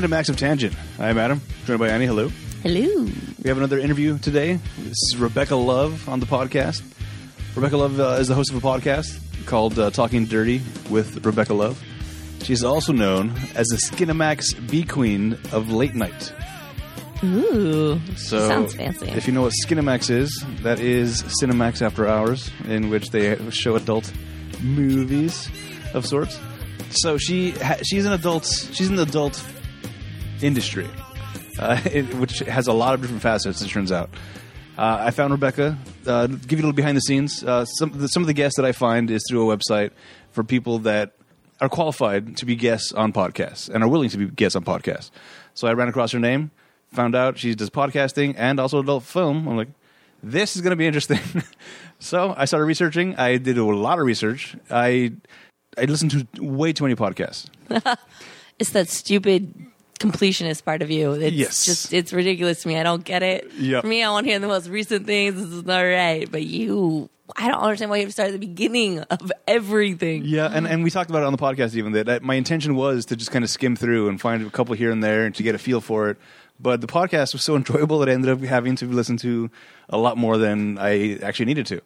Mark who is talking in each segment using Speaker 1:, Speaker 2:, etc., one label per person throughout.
Speaker 1: Random Acts of Tangent. I'm Adam, joined by Annie. Hello.
Speaker 2: Hello.
Speaker 1: We have another interview today. This is Rebecca Love on the podcast. Rebecca Love uh, is the host of a podcast called uh, Talking Dirty with Rebecca Love. She's also known as the Skinamax Bee Queen of late night.
Speaker 2: Ooh.
Speaker 1: So,
Speaker 2: Sounds fancy.
Speaker 1: If you know what Skinamax is, that is Cinemax After Hours, in which they show adult movies of sorts. So she ha- she's an adult. She's an adult industry, uh, it, which has a lot of different facets. It turns out. Uh, I found Rebecca. Uh, give you a little behind the scenes. Uh, some the, some of the guests that I find is through a website for people that are qualified to be guests on podcasts and are willing to be guests on podcasts. So I ran across her name, found out she does podcasting and also adult film. I'm like, this is going to be interesting. so I started researching. I did a lot of research. I I listened to way too many podcasts.
Speaker 2: It's that stupid completionist part of you. It's
Speaker 1: Yes.
Speaker 2: just it's ridiculous to me. I don't get it.
Speaker 1: Yep.
Speaker 2: For me, I want to hear the most recent things. This is not right. But you I don't understand why you have to start at the beginning of everything.
Speaker 1: Yeah, and, and we talked about it on the podcast even that, that my intention was to just kind of skim through and find a couple here and there and to get a feel for it. But the podcast was so enjoyable that I ended up having to listen to a lot more than I actually needed to.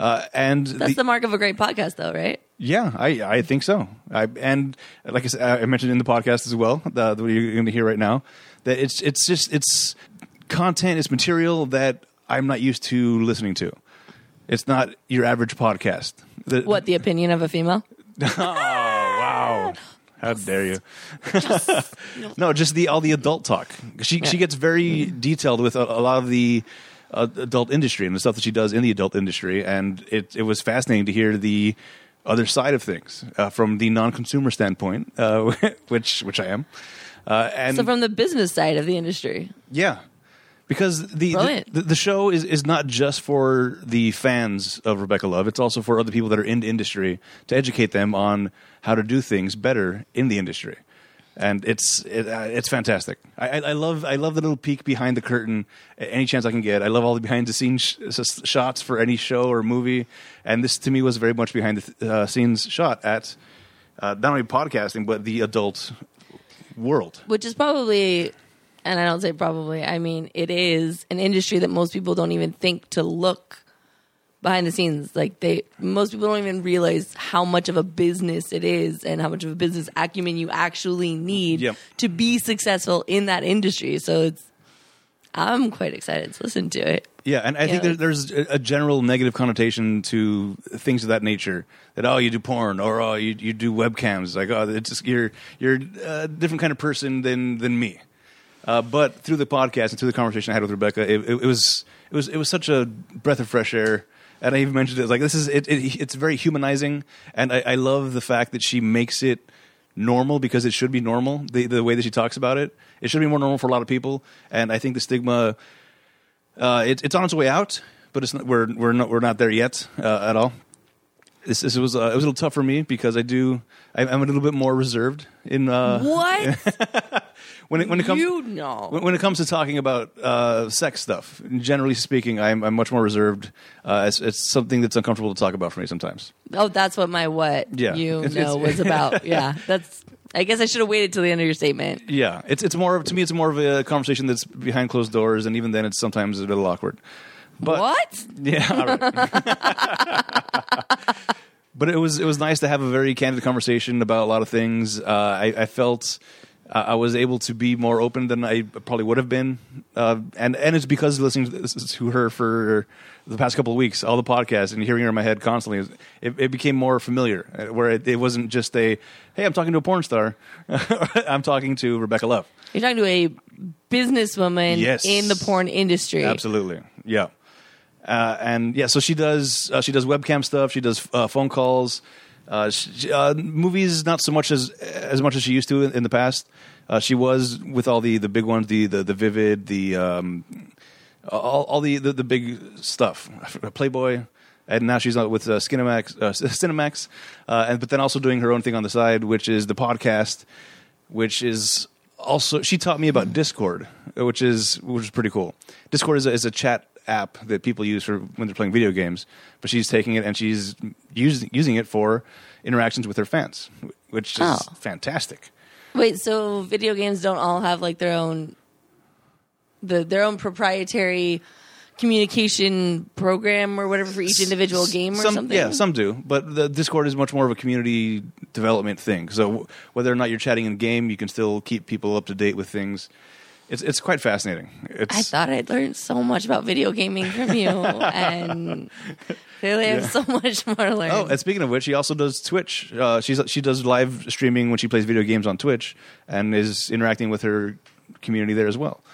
Speaker 1: Uh, and
Speaker 2: That's the, mark of a great podcast though, right?
Speaker 1: Yeah, I I think so. I and like I said, I mentioned in the podcast as well, the, the you're going to hear right now, that it's it's just it's content, it's material that I'm not used to listening to. It's not your average podcast. The-
Speaker 2: What, the opinion of a female?
Speaker 1: Oh wow! How dare you? no, just the all the adult talk. She she gets very detailed with a, a lot of the uh, adult industry and the stuff that she does in the adult industry, and it it was fascinating to hear the other side of things uh, from the non-consumer standpoint, uh, which which I am. Uh, and
Speaker 2: So from the business side of the industry.
Speaker 1: yeah, because the the, the show is, is not just for the fans of Rebecca Love. It's also for other people that are in the industry to educate them on how to do things better in the industry. And it's it, uh, it's fantastic. I, I, love I love the little peek behind the curtain. Any chance I can get. I love all the behind the scenes sh- shots for any show or movie. And this to me was very much behind the th- uh, scenes shot at uh, not only podcasting but the adult world.
Speaker 2: which is probably and i don't say probably i mean it is an industry that most people don't even think to look behind the scenes like they most people don't even realize how much of a business it is and how much of a business acumen you actually need
Speaker 1: Yep.
Speaker 2: to be successful in that industry so it's i'm quite excited to listen to it
Speaker 1: Yeah, and I think there, there's a a general negative connotation to things of that nature. That oh, you do porn, or oh, you you do webcams. Like oh, it's just, you're you're a different kind of person than than me. Uh, but through the podcast and through the conversation I had with Rebecca, it, it, it was it was it was such a breath of fresh air. And I even mentioned it like this is it, it it's very humanizing, and I, I love the fact that she makes it normal because it should be normal. The the way that she talks about it, it should be more normal for a lot of people. And I think the stigma uh, it, it's on its way out, but it's not, we're we're not we're not there yet uh, at all. This, this was uh, it was a little tough for me because I do I, I'm a little bit more reserved in uh,
Speaker 2: what
Speaker 1: when it when it comes
Speaker 2: you know
Speaker 1: when, when it comes to talking about uh, sex stuff. Generally speaking, I'm I'm much more reserved. Uh, it's, it's something that's uncomfortable to talk about for me sometimes.
Speaker 2: oh that's what my what
Speaker 1: Yeah.
Speaker 2: you
Speaker 1: It's-
Speaker 2: know
Speaker 1: it's-
Speaker 2: was about yeah that's i guess i should have waited till the end of your statement
Speaker 1: Yeah, it's it's more of, to me it's more of a conversation that's behind closed doors, and even then it's sometimes a little awkward. But
Speaker 2: what
Speaker 1: Yeah, all right. but it was it was nice to have a very candid conversation about a lot of things. Uh, I, I felt I was able to be more open than I probably would have been, uh, and and it's because listening to, to her for the past couple of weeks, all the podcasts, and hearing her in my head constantly. It, it became more familiar, uh, where it, it wasn't just a "Hey, I'm talking to a porn star." I'm talking to Rebecca Love.
Speaker 2: You're talking to a businesswoman
Speaker 1: Yes.
Speaker 2: in the porn industry.
Speaker 1: Absolutely, yeah. Uh, and yeah, so she does uh, she does webcam stuff. She does uh, phone calls. Uh, she, uh, movies, not so much as as much as she used to in, in the past. Uh, she was with all the, the big ones, the the, the Vivid, the um, all, all the, the the big stuff, Playboy, and now she's with uh, uh, Cinemax, uh, and but then also doing her own thing on the side, which is the podcast, which is also she taught me about Discord, which is which is pretty cool. Discord is a, is a chat app that people use for when they're playing video games, but she's taking it and she's using using it for interactions with her fans, which is
Speaker 2: Oh.
Speaker 1: fantastic.
Speaker 2: Wait, so video games don't all have like their own the their own proprietary communication program or whatever for each individual game or
Speaker 1: some,
Speaker 2: something?
Speaker 1: Yeah, some do, but the Discord is much more of a community development thing. So whether or not you're chatting in game, you can still keep people up to date with things. It's it's quite fascinating. It's,
Speaker 2: I thought I'd learned so much about video gaming from you, and clearly I have so much more to learn.
Speaker 1: Oh, and speaking of which, she also does Twitch. Uh, she's she does live streaming when she plays video games on Twitch, and is interacting with her community there as well.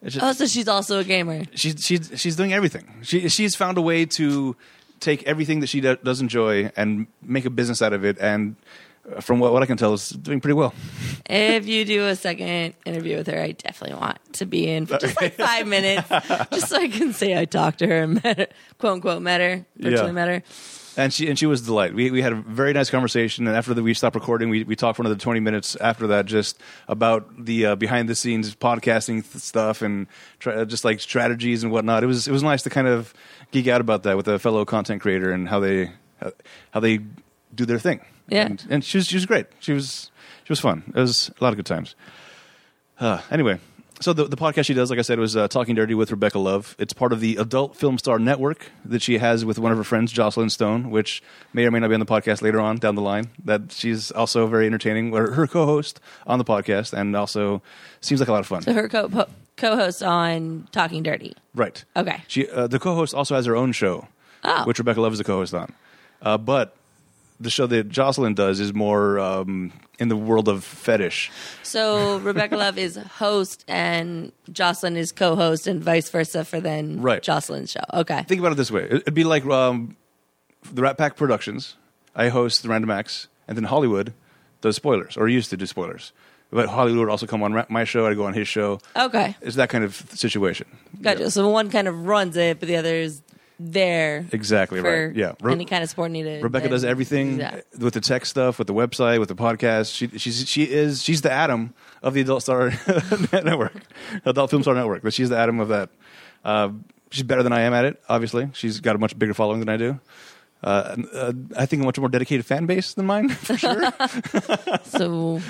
Speaker 1: It's just,
Speaker 2: oh, so she's also a gamer.
Speaker 1: she's she's she's doing everything. She she's found a way to take everything that she do, does enjoy and make a business out of it. And from what, what I can tell, is doing pretty well.
Speaker 2: If you do a second interview with her, I definitely want to be in for just like five minutes, just so I can say I talked to her and met her, quote unquote, met her, virtually
Speaker 1: Yeah.
Speaker 2: met her.
Speaker 1: And she and she was delight. We we had a very nice conversation, and after that we stopped recording, we we talked for another twenty minutes after that, just about the uh, behind the scenes podcasting th- stuff and try, just like strategies and whatnot. It was it was nice to kind of geek out about that with a fellow content creator and how they how they do their thing.
Speaker 2: Yeah.
Speaker 1: and, and she was she was great. She was she was fun. It was a lot of good times. Uh, anyway, so the, the podcast she does, like I said, was uh, Talking Dirty with Rebecca Love. It's part of the Adult Film Star Network that she has with one of her friends, Jocelyn Stone, which may or may not be on the podcast later on down the line. That she's also very entertaining, or her co-host on the podcast, and also seems like a lot of fun.
Speaker 2: So her co- co-host on Talking Dirty.
Speaker 1: Right.
Speaker 2: Okay.
Speaker 1: She uh, the co-host also has her own show,
Speaker 2: Oh.
Speaker 1: which Rebecca Love is the co-host on. Uh, but the show that Jocelyn does is more um, in the world of fetish.
Speaker 2: So Rebecca Love is host and Jocelyn is co-host and vice versa for then
Speaker 1: Right.
Speaker 2: Jocelyn's show. Okay.
Speaker 1: Think about it this way: It- it'd be like um, the Rat Pack Productions. I host the Random Acts, and then Hollywood does spoilers, or used to do spoilers. But Hollywood would also come on my show. I'd go on his show.
Speaker 2: Okay.
Speaker 1: It's that kind of situation.
Speaker 2: Gotcha.
Speaker 1: Yeah.
Speaker 2: So one kind of runs it, but the other is there
Speaker 1: Exactly right. Yeah. Re-
Speaker 2: any kind of sport needed.
Speaker 1: Rebecca does everything
Speaker 2: Yeah.
Speaker 1: with the tech stuff, with the website, with the podcast. She she's she is she's the Adam of the Adult Star Network, Adult Film Star Network. But she's the Adam of that. Uh, she's better than I am at it. Obviously, she's got a much bigger following than I do. Uh, uh, I think a much more dedicated fan base than mine, for sure.
Speaker 2: So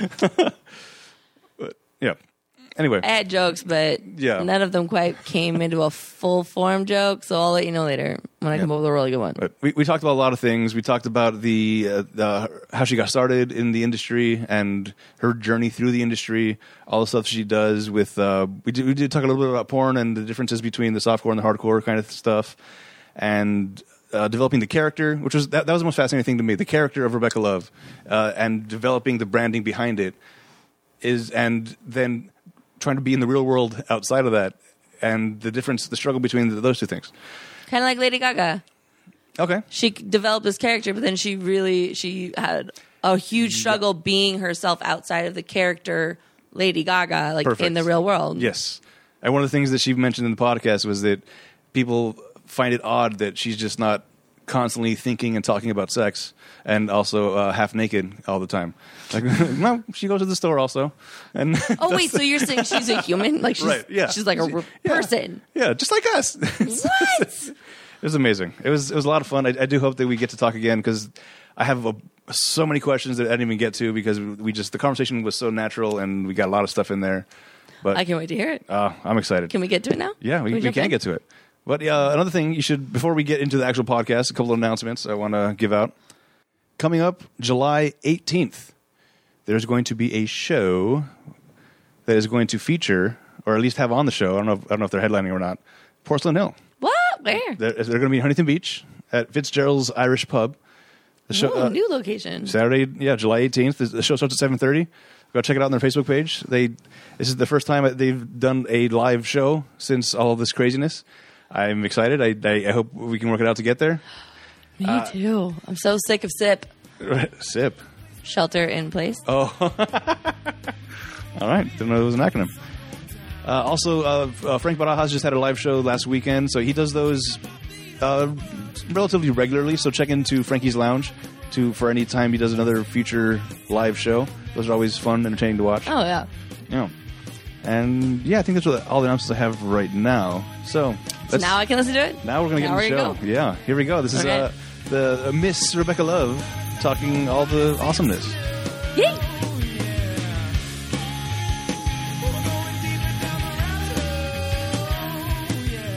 Speaker 1: yeah. Anyway,
Speaker 2: I had jokes, but
Speaker 1: Yeah.
Speaker 2: none of them quite came into a full form joke. So I'll let you know later when I come up with a really good one.
Speaker 1: But we, we talked about a lot of things. We talked about the, uh, the how she got started in the industry and her journey through the industry. All the stuff she does with. Uh, we did we did talk a little bit about porn and the differences between the softcore and the hardcore kind of stuff, and uh, developing the character, which was that, that was the most fascinating thing to me. The character of Rebecca Love, uh, and developing the branding behind it is, and then trying to be in the real world outside of that, and the difference, the struggle between the, those two things.
Speaker 2: Kind of like Lady Gaga.
Speaker 1: Okay.
Speaker 2: She developed this character, but then she really she had a huge struggle being herself outside of the character Lady Gaga, like
Speaker 1: Perfect.
Speaker 2: in the real world.
Speaker 1: Yes. And one of the things that she mentioned in the podcast was that people find it odd that she's just not constantly thinking and talking about sex and also uh, half naked all the time. Like, no, she goes to the store also. And
Speaker 2: Oh wait, so you're saying she's a human? Like she's
Speaker 1: Right, yeah.
Speaker 2: she's like a re-
Speaker 1: Yeah.
Speaker 2: person.
Speaker 1: yeah, just like us.
Speaker 2: What?
Speaker 1: it was amazing. It was it was a lot of fun. I, I do hope that we get to talk again because I have a, so many questions that I didn't even get to because we just the conversation was so natural and we got a lot of stuff in there. But
Speaker 2: I can't wait to hear it.
Speaker 1: uh, I'm excited.
Speaker 2: Can we get to it now?
Speaker 1: Yeah, we,
Speaker 2: Can
Speaker 1: we,
Speaker 2: jump
Speaker 1: can get to it. But uh, another thing you should, before we get into the actual podcast, a couple of announcements I want to give out. Coming up July 18th, there's going to be a show that is going to feature, or at least have on the show. I don't know. If, I don't know if they're headlining or not. Porcelain Hill.
Speaker 2: What? Where?
Speaker 1: They're, they're going to be in Huntington Beach at Fitzgerald's Irish Pub. The show,
Speaker 2: Ooh,
Speaker 1: uh,
Speaker 2: new location.
Speaker 1: Saturday, yeah, July 18th. The- show starts at 7:30. Go check it out on their Facebook page. They this is the first time they've done a live show since all this craziness. I'm excited. I, I, I hope we can work it out to get there.
Speaker 2: Me
Speaker 1: uh,
Speaker 2: too. I'm so sick of SIP.
Speaker 1: Sip.
Speaker 2: Shelter in place.
Speaker 1: Oh. All right. Didn't know it was an acronym. Uh, also, uh, uh, Frank Barajas just had a live show last weekend, so he does those uh, relatively regularly. So check into Frankie's Lounge to for any time he does another future live show. Those are always fun, entertaining to watch.
Speaker 2: Oh yeah.
Speaker 1: Yeah. And yeah, I think that's all the announcements I have right now. So that's,
Speaker 2: now I can listen to it.
Speaker 1: Now we're gonna get in the show.
Speaker 2: Go.
Speaker 1: Yeah, here we go. This is
Speaker 2: okay.
Speaker 1: uh, the uh, Miss Rebecca Love talking all the awesomeness.
Speaker 2: Yay!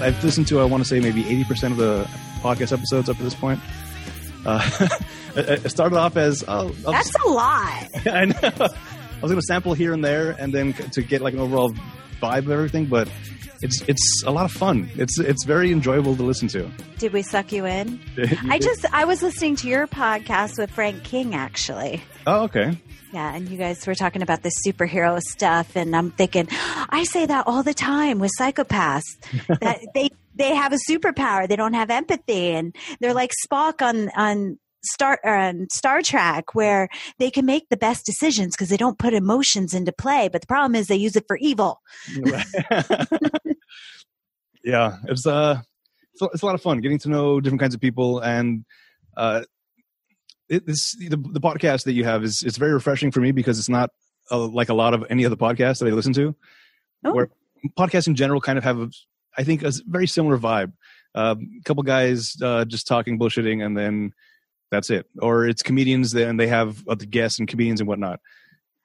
Speaker 1: I've listened to, I want to say, maybe 80% of the podcast episodes up to this point. Uh, it started off as oh,
Speaker 3: that's just, a lot.
Speaker 1: I know. I was going to sample here and there, and then to get like an overall vibe of everything, but it's it's a lot of fun. It's it's very enjoyable to listen to.
Speaker 3: Did we suck you in? I just I was listening to your podcast with Frank King actually.
Speaker 1: Oh, okay.
Speaker 3: Yeah, and you guys were talking about the superhero stuff, and I'm thinking, I say that all the time with psychopaths that they they have a superpower, they don't have empathy, and they're like Spock on on Star on Star Trek, where they can make the best decisions because they don't put emotions into play. But the problem is they use it for evil.
Speaker 1: yeah, it's uh, it's a lot of fun getting to know different kinds of people and uh it, this the, the podcast that you have is it's very refreshing for me because it's not uh, like a lot of any other podcasts that I listen to. Oh. Where podcasts in general kind of have, a, I think, a very similar vibe. Uh, a couple guys uh, just talking, bullshitting, and then that's it. Or it's comedians, and they have other guests and comedians and whatnot.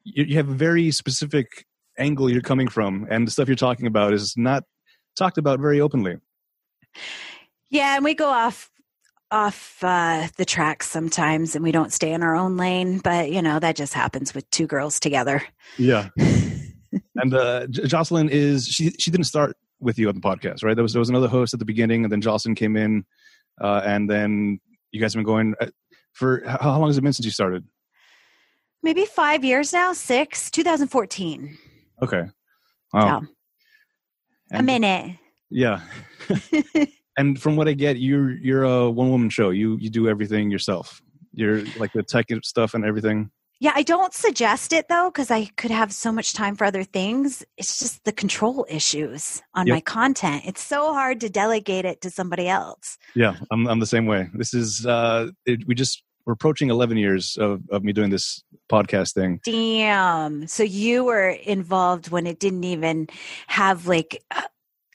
Speaker 1: You, you have a very specific angle you're coming from, and the stuff you're talking about is not talked about very openly.
Speaker 3: Yeah, and we go off off uh, the tracks sometimes and we don't stay in our own lane but you know that just happens with two girls together
Speaker 1: yeah and uh, J- jocelyn is she she didn't start with you on the podcast right there was there was another host at the beginning and then jocelyn came in uh, and then you guys have been going uh, for how, long has it been since you started
Speaker 3: maybe five years now six 2014
Speaker 1: okay wow
Speaker 3: yeah. a minute
Speaker 1: yeah and from what I get, you're you're a one woman show. You you do everything yourself. You're like the tech stuff and everything.
Speaker 3: Yeah, I don't suggest it though because I could have so much time for other things. It's just the control issues on yep. my content. It's so hard to delegate it to somebody else.
Speaker 1: Yeah, I'm I'm the same way. This is uh it, we just we're approaching 11 years of, of me doing this podcast thing.
Speaker 3: Damn. So you were involved when it didn't even have like uh,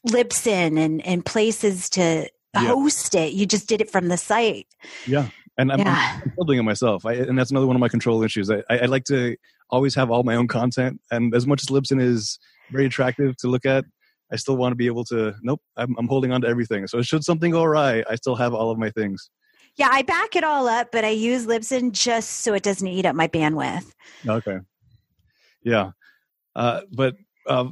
Speaker 3: Libsyn and, and places to yeah. host it. You just did it from the site.
Speaker 1: Yeah. And I'm, yeah. I'm building it myself. I, and that's another one of my control issues. I, I, I, like to always have all my own content. And as much as Libsyn is very attractive to look at, I still want to be able to, nope, I'm, I'm holding on to everything. So should something go awry, I still have all of my things.
Speaker 3: Yeah, I back it all up, but I use Libsyn just so it doesn't eat up my bandwidth.
Speaker 1: Okay. Yeah. Uh, but uh,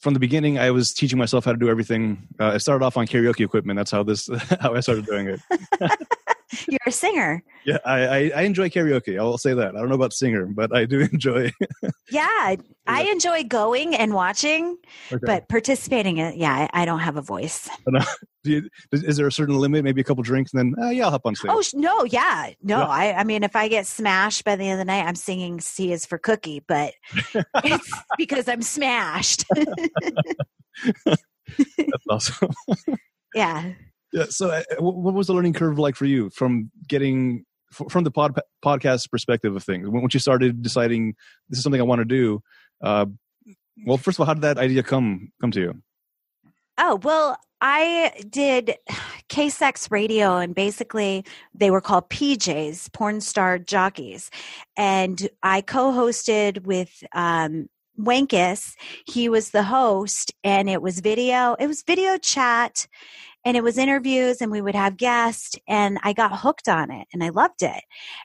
Speaker 1: from the beginning, I was teaching myself how to do everything. Uh, I started off on karaoke equipment. That's how this how I started doing it.
Speaker 3: You're a singer.
Speaker 1: Yeah, I, I, I enjoy karaoke. I will say that. I don't know about singer, but I do enjoy.
Speaker 3: yeah, I enjoy going and watching, okay. but participating. In, yeah, I, I don't have a voice.
Speaker 1: You, is there a certain limit? Maybe a couple drinks, and then uh, yeah, I'll hop on stage.
Speaker 3: Oh no, yeah, no. Yeah. I, I mean, if I get smashed by the end of the night, I'm singing "C is for Cookie," but it's because I'm smashed.
Speaker 1: That's awesome.
Speaker 3: yeah.
Speaker 1: Yeah. So, uh, what was the learning curve like for you from getting from the pod, podcast perspective of things? Once you started deciding this is something I want to do, uh, well, first of all, how did that idea come come to you?
Speaker 3: Oh well, I did KSEX radio, and basically they were called PJs, porn star jockeys, and I co-hosted with um, Wankus. He was the host, and it was video. It was video chat, and it was interviews, and we would have guests, and I got hooked on it, and I loved it.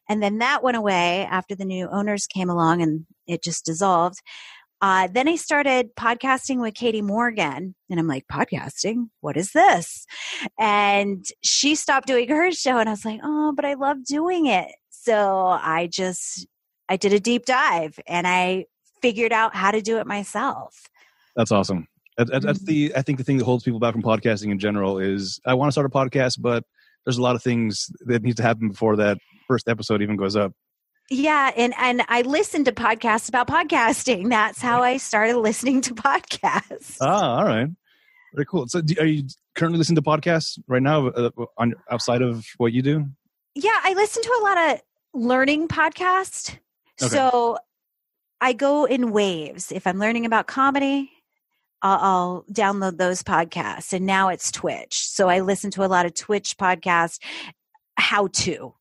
Speaker 3: And then that went away after the new owners came along, and it just dissolved. Uh, then I started podcasting with Katie Morgan, and I'm like, podcasting? What is this? And she stopped doing her show, and I was like, oh, but I love doing it. So I just, I did a deep dive and I figured out how to do it myself.
Speaker 1: That's awesome. That's the, I think the thing that holds people back from podcasting in general is I want to start a podcast, but there's a lot of things that need to happen before that first episode even goes up.
Speaker 3: Yeah, and and I listened to podcasts about podcasting. That's how I started listening to podcasts.
Speaker 1: Ah, all right, very cool. So, do, are you currently listening to podcasts right now uh, on outside of what you do?
Speaker 3: Yeah, I listen to a lot of learning podcasts. Okay. So I go in waves. If I'm learning about comedy, I'll, I'll, download those podcasts. And now it's Twitch. So I listen to a lot of Twitch podcasts, how to.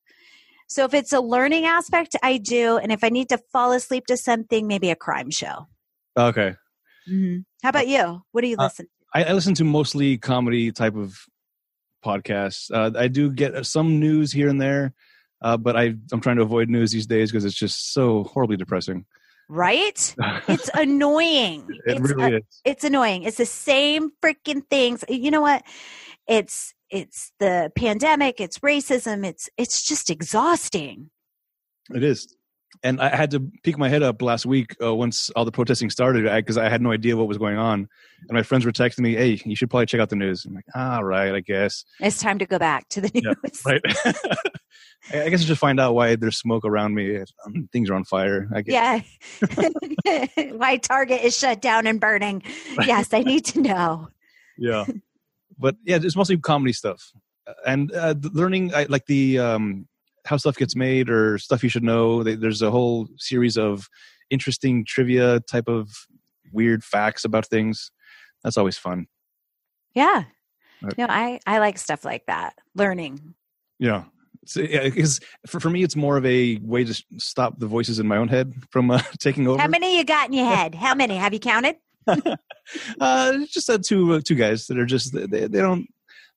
Speaker 3: So if it's a learning aspect, I do. And if I need to fall asleep to something, maybe a crime show.
Speaker 1: Okay.
Speaker 3: Mm-hmm. How about you? What do you uh, listen to?
Speaker 1: I, I listen to mostly comedy type of podcasts. Uh, I do get some news here and there, uh, but I, I'm trying to avoid news these days because it's just so horribly depressing.
Speaker 3: Right? It's annoying.
Speaker 1: It
Speaker 3: it's,
Speaker 1: really
Speaker 3: uh,
Speaker 1: is.
Speaker 3: it's annoying. It's the same freaking things. You know what? It's it's the pandemic, it's racism, it's it's just exhausting.
Speaker 1: It is. And I had to peek my head up last week uh, once all the protesting started because I, had no idea what was going on. And my friends were texting me, hey, you should probably check out the news. I'm like, all right, I guess.
Speaker 3: It's time to go back to the news.
Speaker 1: Yeah, Right. I I guess I should find out why there's smoke around me. Um, things are on fire. I guess.
Speaker 3: Yeah. Why Target is shut down and burning. Yes, I need to know.
Speaker 1: yeah but yeah it's mostly comedy stuff and uh, learning I, like the um how stuff gets made or stuff you should know They- there's a whole series of interesting trivia type of weird facts about things that's always fun
Speaker 3: Yeah.
Speaker 1: Right.
Speaker 3: No, I I like stuff like that. Learning.
Speaker 1: yeah so, yeah, because for, for me, it's more of a way to stop the voices in my own head from uh, taking over.
Speaker 3: How many you got in your head? How many? Have you counted?
Speaker 1: uh, just uh, two uh, two guys that are just they, they don't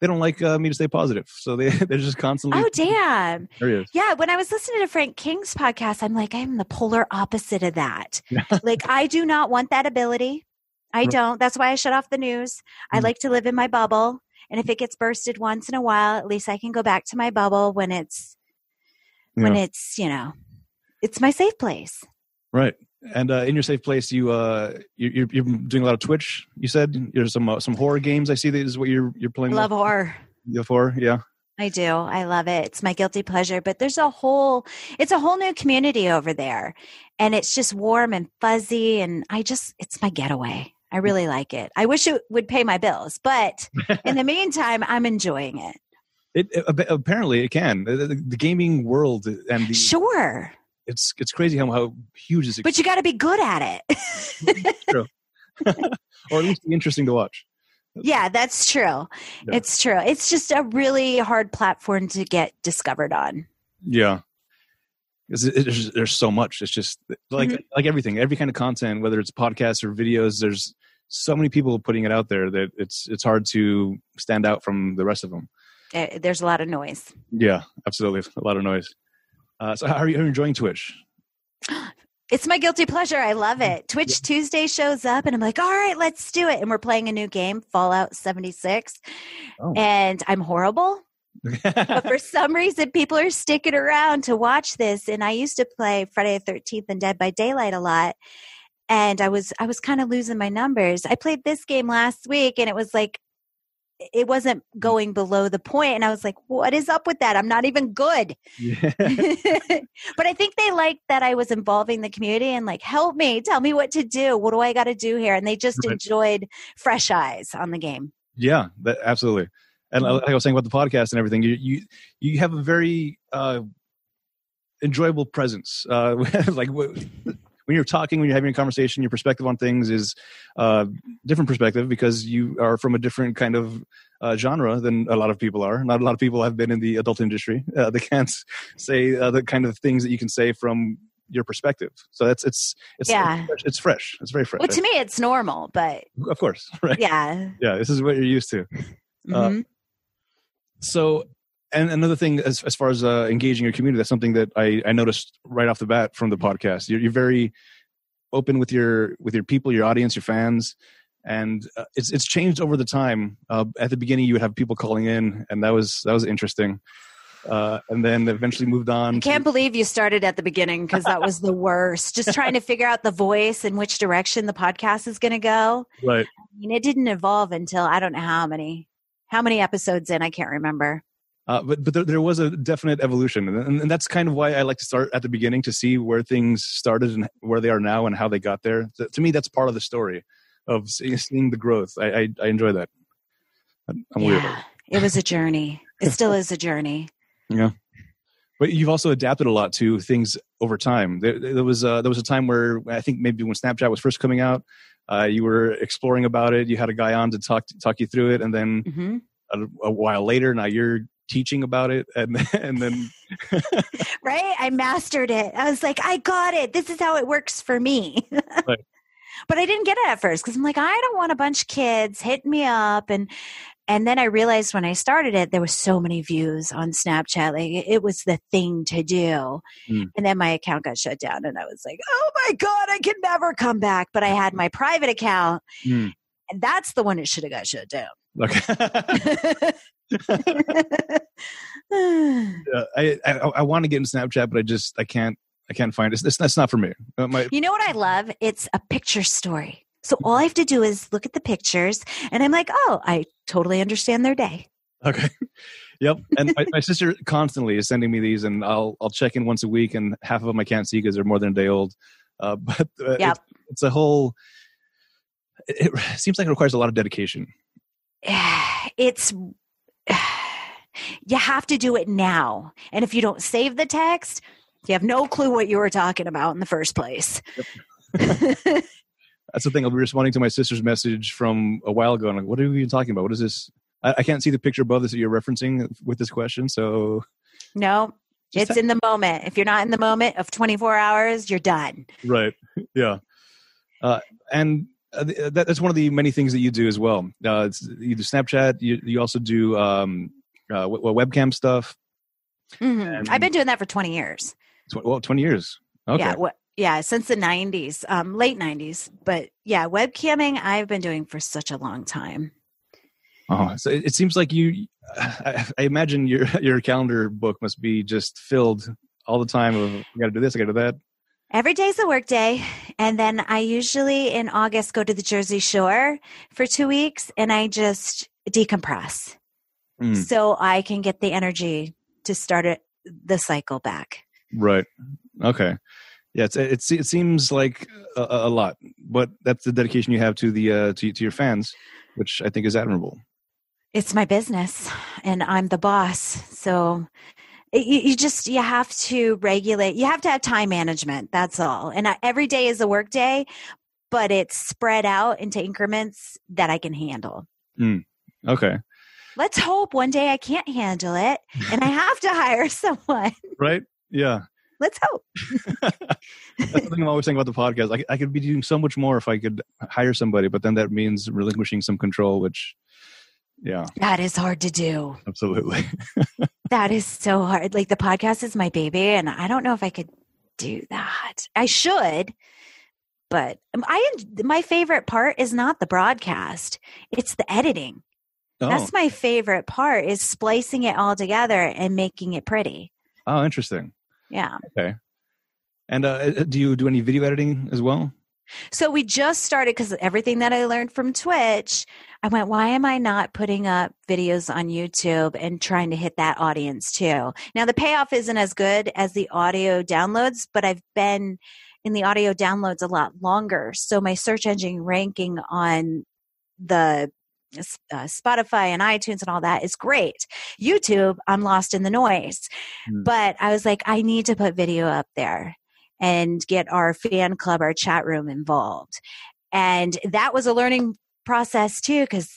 Speaker 1: they don't like uh, me to stay positive, so they they're just constantly.
Speaker 3: Oh damn.
Speaker 1: There he is.
Speaker 3: Yeah, when I was listening to Frank King's podcast, I'm like, I'm the polar opposite of that. like, I do not want that ability. I don't. That's why I shut off the news. I
Speaker 1: Mm.
Speaker 3: like to live in my bubble. And if it gets bursted once in a while, at least I can go back to my bubble when it's when
Speaker 1: Yeah.
Speaker 3: it's, you know, it's my safe place.
Speaker 1: Right. And uh, in your safe place, you uh, you- you're, you're doing a lot of Twitch. You said there's some uh, some horror games. I see that is what you're you're
Speaker 3: I
Speaker 1: playing.
Speaker 3: love horror.
Speaker 1: Love horror. Yeah.
Speaker 3: I do. I love it. It's my guilty pleasure, but there's a whole it's a whole new community over there. And it's just warm and fuzzy and I just it's my getaway. I really like it. I wish it would pay my bills, but in the meantime, I'm enjoying it.
Speaker 1: It, it apparently it can. The, the, the gaming world and the
Speaker 3: Sure.
Speaker 1: It's it's crazy how how huge this
Speaker 3: But you got to be good at it.
Speaker 1: or at least be interesting to watch.
Speaker 3: yeah, that's true. It's true. It's just a really hard platform to get discovered on.
Speaker 1: Yeah. 'Cause it- it- there's, there's so much. It's just like
Speaker 3: Mhm.
Speaker 1: like everything, every kind of content, whether it's podcasts or videos. There's so many people putting it out there that it's it's hard to stand out from the rest of them.
Speaker 3: Eh, There's a lot of noise.
Speaker 1: Yeah, absolutely, a lot of noise. Uh, so how are you how are you enjoying Twitch?
Speaker 3: It's my guilty pleasure. I love it. Twitch Tuesday shows up and I'm like, all right, let's do it. And we're playing a new game, Fallout 76.
Speaker 1: Oh.
Speaker 3: And I'm horrible. But for some reason, people are sticking around to watch this. And I used to play Friday the 13th and Dead by Daylight a lot. And I was I was kind of losing my numbers. I played this game last week and it was like it wasn't going below the point and I was like, what is up with that? I'm not even good.
Speaker 1: yeah.
Speaker 3: but I think they liked that I was involving the community and like, help me, tell me what to do. What do I got to do here? And they just
Speaker 1: Right.
Speaker 3: enjoyed fresh eyes on the game.
Speaker 1: Yeah, that, absolutely. And like I was saying about the podcast and everything, you you you have a very uh, enjoyable presence. Uh, like when you're talking, when you're having a conversation, your perspective on things is uh, different perspective because you are from a different kind of uh, genre than a lot of people are. Not a lot of people have been in the adult industry. Uh, they can't say uh, the kind of things that you can say from your perspective. So that's it's it's
Speaker 3: Yeah.
Speaker 1: it's fresh. It's very fresh.
Speaker 3: Well, to me, it's normal, but
Speaker 1: of course, right?
Speaker 3: yeah.
Speaker 1: Yeah, this is what you're used to. Uh,
Speaker 3: Mhm.
Speaker 1: So, and another thing, as as far as uh, engaging your community, that's something that I I noticed right off the bat from the podcast. You're, you're very open with your with your people, your audience, your fans, and uh, it's it's changed over the time. Uh, at the beginning, you would have people calling in, and that was that was interesting. Uh, and then eventually moved on.
Speaker 3: I can't believe you started at the beginning because that was the worst. Just trying to figure out the voice and which direction the podcast is going to go.
Speaker 1: right.
Speaker 3: I mean, it didn't evolve until I don't know how many, how many episodes in. I can't remember.
Speaker 1: Uh, but but there, there was a definite evolution, and, and that's kind of why I like to start at the beginning to see where things started and where they are now and how they got there. Th- to me, that's part of the story of see- seeing the growth. I I, I enjoy that. I'm I'm weird.
Speaker 3: Yeah, it was a journey. It still is a journey.
Speaker 1: Yeah, but you've also adapted a lot to things over time. There, there was uh, there was a time where I think maybe when Snapchat was first coming out, uh, you were exploring about it. You had a guy on to talk talk you through it, and then
Speaker 3: hmm
Speaker 1: a, a while later, now you're teaching about it, and and then
Speaker 3: Right? I mastered it. I was like, I got it. This is how it works for me. but I didn't get it at first because I'm like, I don't want a bunch of kids hitting me up and and then I realized when I started it, there was so many views on Snapchat. Like it, was the thing to do.
Speaker 1: Mm.
Speaker 3: And then my account got shut down and I was like, oh my God, I can never come back. But I had my private account
Speaker 1: Hmm.
Speaker 3: and that's the one that should have got shut down.
Speaker 1: Okay. Yeah, I, I I want to get in Snapchat, but I just I can't I can't find it. It's, that's not for me. Uh, my,
Speaker 3: you know what I love? It's a picture story. So all I have to do is look at the pictures and I'm like, oh, I totally understand their day.
Speaker 1: okay. Yep. And my, my sister constantly is sending me these, and I'll I'll check in once a week, and half of them I can't see because they're more than a day old. Uh, but uh,
Speaker 3: Yep.
Speaker 1: it's, it's a whole. It, it seems like it requires a lot of dedication.
Speaker 3: it's you have to do it now. And if you don't save the text, you have no clue what you were talking about in the first place.
Speaker 1: That's the thing. I'll be responding to my sister's message from a while ago. And like, what are we even talking about? What is this? I, I can't see the picture above this that you're referencing with this question. So
Speaker 3: no,
Speaker 1: Just
Speaker 3: it's in the moment. If you're not in the moment of 24 hours, you're done.
Speaker 1: right yeah uh, and uh, that, that's one of the many things that you do as well uh, it's, you do snapchat you, you also do um, uh, w- w- webcam stuff
Speaker 3: Mhm.
Speaker 1: And-
Speaker 3: I've been doing that for 20 years.
Speaker 1: Tw- well 20 years okay
Speaker 3: Yeah, what, yeah, since the 90s, um, late 90s. But yeah, webcamming I've been doing for such a long time.
Speaker 1: oh, so it, it seems like you I, I imagine your your calendar book must be just filled all the time of i gotta do this i gotta do that
Speaker 3: Every day's a work day. And then I usually in August go to the Jersey Shore for two weeks and I just decompress
Speaker 1: Mm,
Speaker 3: so I can get the energy to start it, the cycle back.
Speaker 1: right okay yeah it's, it's it seems like a, a lot but that's the dedication you have to the uh to, to your fans which i think is admirable
Speaker 3: It's my business and I'm the boss. So it- you, you just, you have to regulate, you have to have time management. That's all. And I, every day is a work day, but it's spread out into increments that I can handle. Hmm.
Speaker 1: okay
Speaker 3: Let's hope one day I can't handle it and I have to hire someone.
Speaker 1: right? Yeah.
Speaker 3: Let's hope.
Speaker 1: That's the thing I'm always saying about the podcast. I, I could be doing so much more if I could hire somebody, but then that means relinquishing some control, which, yeah,
Speaker 3: That is hard to do.
Speaker 1: absolutely.
Speaker 3: That is so hard. Like the podcast is my baby, and I don't know if I could do that. I should, but I my favorite part is not the broadcast; it's the editing.
Speaker 1: Oh,
Speaker 3: That's my favorite part is splicing it all together and making it pretty.
Speaker 1: oh, interesting.
Speaker 3: Yeah.
Speaker 1: Okay. And uh, do you do any video editing as well?
Speaker 3: So we just started because everything that I learned from Twitch, I went, why am I not putting up videos on YouTube and trying to hit that audience too? Now, the payoff isn't as good as the audio downloads, but I've been in the audio downloads a lot longer. So my search engine ranking on the uh, Spotify and iTunes and all that is great. YouTube, I'm lost in the noise.
Speaker 1: Hmm.
Speaker 3: But I was like, I need to put video up there and get our fan club, our chat room involved. And that was a learning process too, because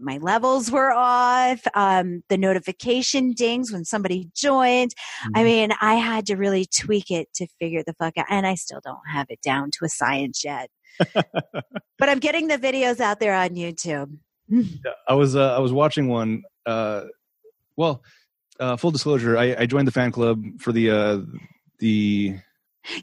Speaker 3: my levels were off. Um, the notification dings when somebody joined. I
Speaker 1: Mhm.
Speaker 3: mean, I had to really tweak it to figure the fuck out. And I still don't have it down to a science yet. but I'm getting the videos out there on YouTube.
Speaker 1: I was uh, I was watching one. Uh, well, uh, full disclosure, I, I joined the fan club for the uh, the.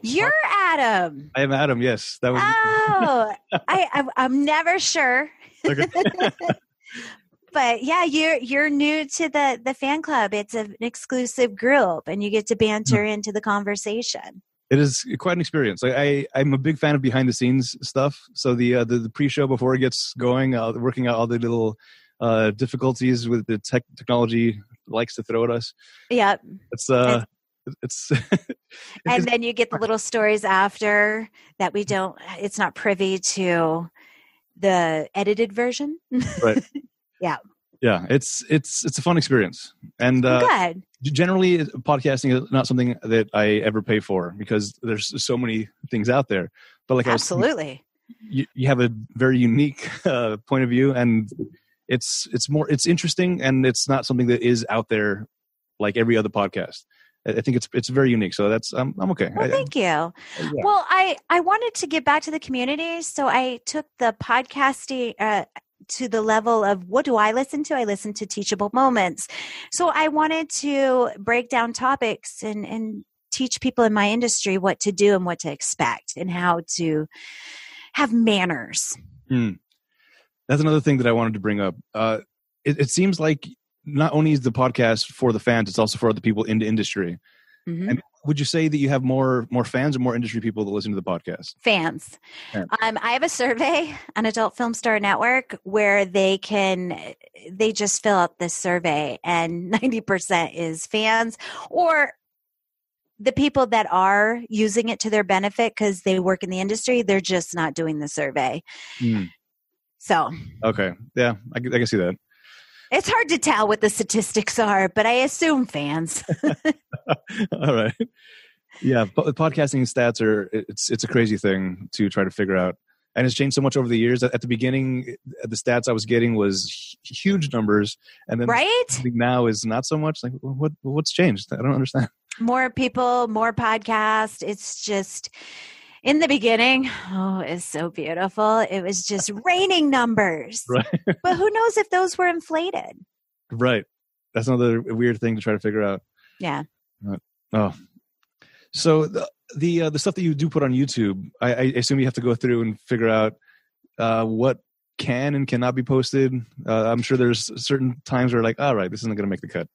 Speaker 3: You're Adam.
Speaker 1: I am Adam. Yes, that was.
Speaker 3: Oh, I, I'm never sure.
Speaker 1: Okay.
Speaker 3: but yeah, you're you're new to the the fan club. It's an exclusive group, and you get to banter into the conversation.
Speaker 1: It is quite an experience. I, I I'm a big fan of behind the scenes stuff. So the uh, the, the pre show before it gets going, uh, working out all the little uh, difficulties with the tech technology likes to throw at us.
Speaker 3: Yep.
Speaker 1: It's uh, it's It's
Speaker 3: and then you get the little stories after that we don't. It's not privy to the edited version.
Speaker 1: Right. yeah, Yeah. it's it's it's a fun experience, and uh,
Speaker 3: Good.
Speaker 1: generally podcasting is not something that I ever pay for because there's so many things out there. But like
Speaker 3: Absolutely.
Speaker 1: you, you have a very unique uh, point of view and it's it's more it's interesting and it's not something that is out there like every other podcast I think it's it's very unique. So that's I'm I'm okay.
Speaker 3: Well, thank you.
Speaker 1: I- yeah.
Speaker 3: Well, I I wanted to give back to the community, so I took the podcasting uh, to the level of what do I listen to? I listen to teachable moments. So I wanted to break down topics and and teach people in my industry what to do and what to expect and how to have manners.
Speaker 1: Hmm. That's another thing that I wanted to bring up. Uh, it, it seems like not only is the podcast for the fans, it's also for other people in the industry.
Speaker 3: Mhm.
Speaker 1: And would you say that you have more more fans or more industry people that listen to the podcast?
Speaker 3: fans.
Speaker 1: Yeah.
Speaker 3: Um, I have a survey on Adult Film Star Network where they can they just fill out this survey, and ninety percent is fans or the people that are using it to their benefit because they work in the industry. They're just not doing the survey.
Speaker 1: Hmm.
Speaker 3: So
Speaker 1: Okay, yeah, I, I can see that.
Speaker 3: It's hard to tell what the statistics are, but I assume fans.
Speaker 1: All right. Yeah, po- podcasting stats are it's it's a crazy thing to try to figure out, and it's changed so much over the years. At at the beginning, the stats I was getting was huge numbers, and then
Speaker 3: right?
Speaker 1: Now is not so much. Like, what what's changed? I don't understand.
Speaker 3: more people, more podcast. It's just in the beginning, oh, it's so beautiful. It was just raining numbers.
Speaker 1: Right.
Speaker 3: But who knows if those were inflated?
Speaker 1: Right. That's another weird thing to try to figure out.
Speaker 3: Yeah.
Speaker 1: Oh, so the the, uh, the stuff that you do put on YouTube, I, I assume you have to go through and figure out uh, what can and cannot be posted. Uh, I'm sure there's certain times where like, all right, this isn't going to make the cut.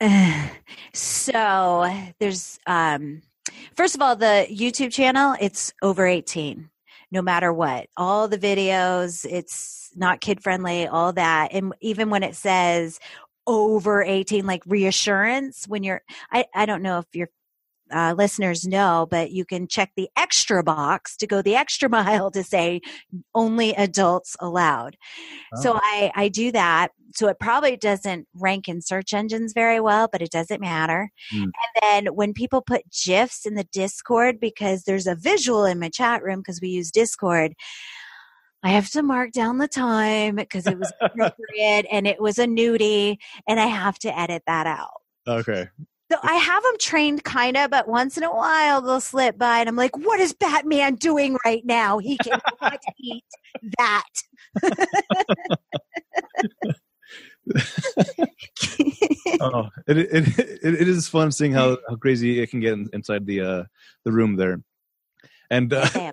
Speaker 3: so there's um first of all the YouTube channel, it's over 18. No matter what. All the videos, it's not kid friendly, all that. And even when it says over 18 like reassurance when you're I I don't know if your uh, listeners know, but you can check the extra box to go the extra mile to say only adults allowed. So
Speaker 1: Oh.
Speaker 3: I, I do that. So it probably doesn't rank in search engines very well, but it doesn't matter.
Speaker 1: Hmm.
Speaker 3: And then when people put GIFs in the Discord, because there's a visual in my chat room because we use Discord, I have to mark down the time because it was appropriate and it was a nudie, and I have to edit that out.
Speaker 1: Okay.
Speaker 3: So I have them trained kind of, but once in a while they'll slip by and I'm like, what is Batman doing right now? He cannot eat that.
Speaker 1: oh, it, it, it, it is fun seeing how, how crazy it can get in, inside the uh, the room there. And uh,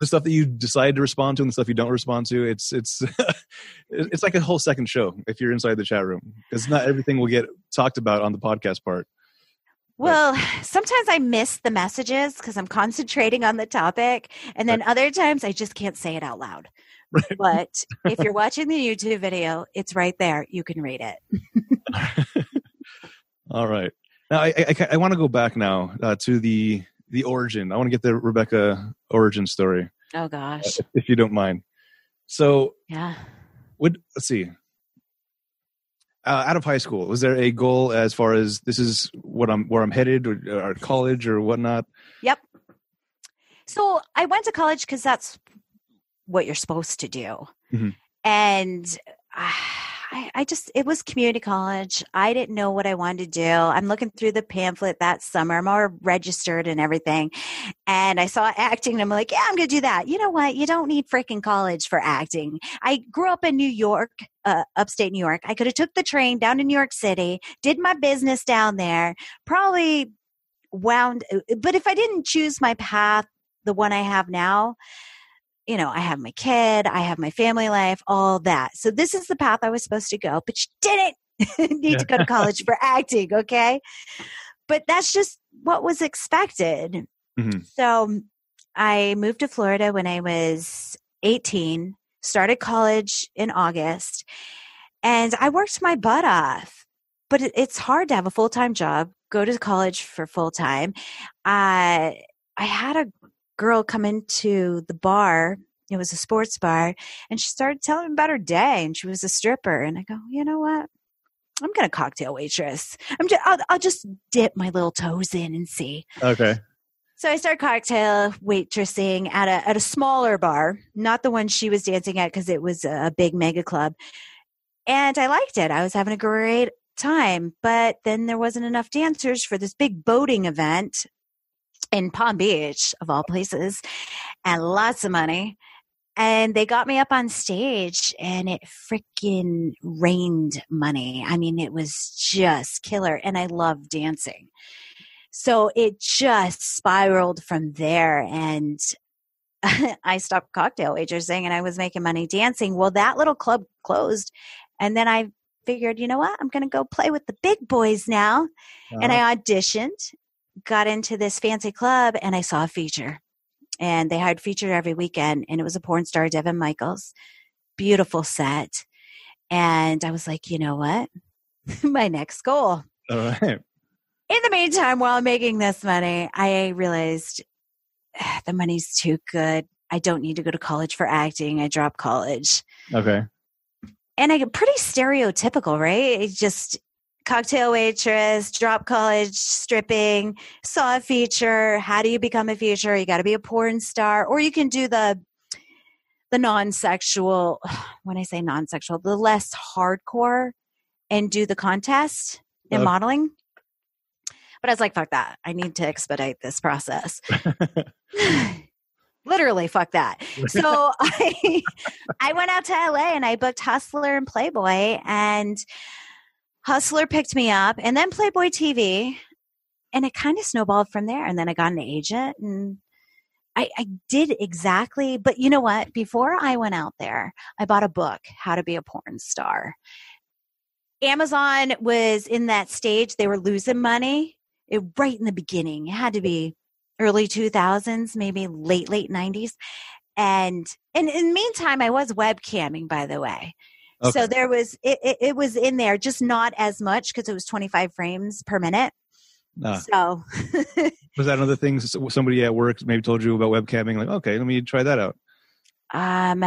Speaker 1: the stuff that you decide to respond to and the stuff you don't respond to, it's it's it's like a whole second show if you're inside the chat room because not everything will get talked about on the podcast part.
Speaker 3: Well, sometimes I miss the messages because I'm concentrating on the topic. And then other times I just can't say it out loud.
Speaker 1: Right.
Speaker 3: But if you're watching the YouTube video, it's right there. You can read it.
Speaker 1: All right. Now I I, I want to go back now uh, to the the origin. I want to get the Rebecca origin story,
Speaker 3: Oh, gosh.
Speaker 1: if, if you don't mind. So,
Speaker 3: Yeah.
Speaker 1: would let's see. Uh, out of high school, was there a goal as far as this is what I'm where I'm headed, or, or college, or whatnot?
Speaker 3: Yep. So I went to college because that's what you're supposed to do.
Speaker 1: Mhm.
Speaker 3: And I, I just, it was community college. I didn't know what I wanted to do. I'm looking through the pamphlet that summer. I'm all registered and everything. And I saw acting and I'm like, yeah, I'm to do that. You know what? You don't need freaking college for acting. I grew up in New York, uh, upstate New York. I could have took the train down to New York City, did my business down there, probably wound but if i didn't choose my path the one i have now you know i have my kid i have my family life all that. So this is the path i was supposed to go but you didn't need to go to college for acting okay? But that's just what was expected.
Speaker 1: Mhm.
Speaker 3: so i moved to florida when i was 18 started college in august and i worked my butt off. But it's hard to have a full-time job go to college for full-time. Uh, i had a girl come into the bar it was a sports bar and she started telling me about her day and she was a stripper and i go you know what i'm gonna cocktail waitress i'm just I'll, I'll just dip my little toes in and see
Speaker 1: Okay.
Speaker 3: so I started cocktail waitressing at a at a smaller bar, not the one she was dancing at because it was a big mega club. And I liked it. I was having a great time. But then there wasn't enough dancers for this big boating event in Palm Beach, of all places, and lots of money. And they got me up on stage and it freaking rained money. I mean, it was just killer. And I love dancing. So it just spiraled from there. And I stopped cocktail waitressing and I was making money dancing. Well, that little club closed. And then I figured, you know what? I'm going to go play with the big boys now. Uh-huh. And I auditioned, got into this fancy club, and I saw a feature. And they hired feature every weekend. And it was a porn star, Devon Michaels. Beautiful set. And I was like, you know what? My next goal.
Speaker 1: All right.
Speaker 3: In the meantime, while I'm making this money, I realized ah, the money's too good. I don't need to go to college for acting. I dropped college.
Speaker 1: Okay.
Speaker 3: And I get pretty stereotypical, right? It's just cocktail waitress, drop college, stripping, saw a feature. How do you become a feature? You got to be a porn star, or you can do the the non-sexual. When I say non-sexual, the less hardcore, and do the contest in okay. modeling. But I was like, fuck that. I need to expedite this process. Literally, fuck that. So I I went out to LA and I booked Hustler and Playboy and Hustler picked me up and then Playboy TV. And it kind of snowballed from there. And then I got an agent and I, I, did exactly, but you know what? Before I went out there, I bought a book, How to Be a Porn Star. Amazon was in that stage, they were losing money it, right in the beginning. It had to be early 2000s, maybe late, late 90s. And, and in the meantime, I was webcamming, by the way. Okay. So there was, it, it, it, was in there, just not as much because it was 25 frames per minute. Ah. So
Speaker 1: was that another thing somebody at work maybe told you about webcamming? Like, okay, let me try that out.
Speaker 3: Um,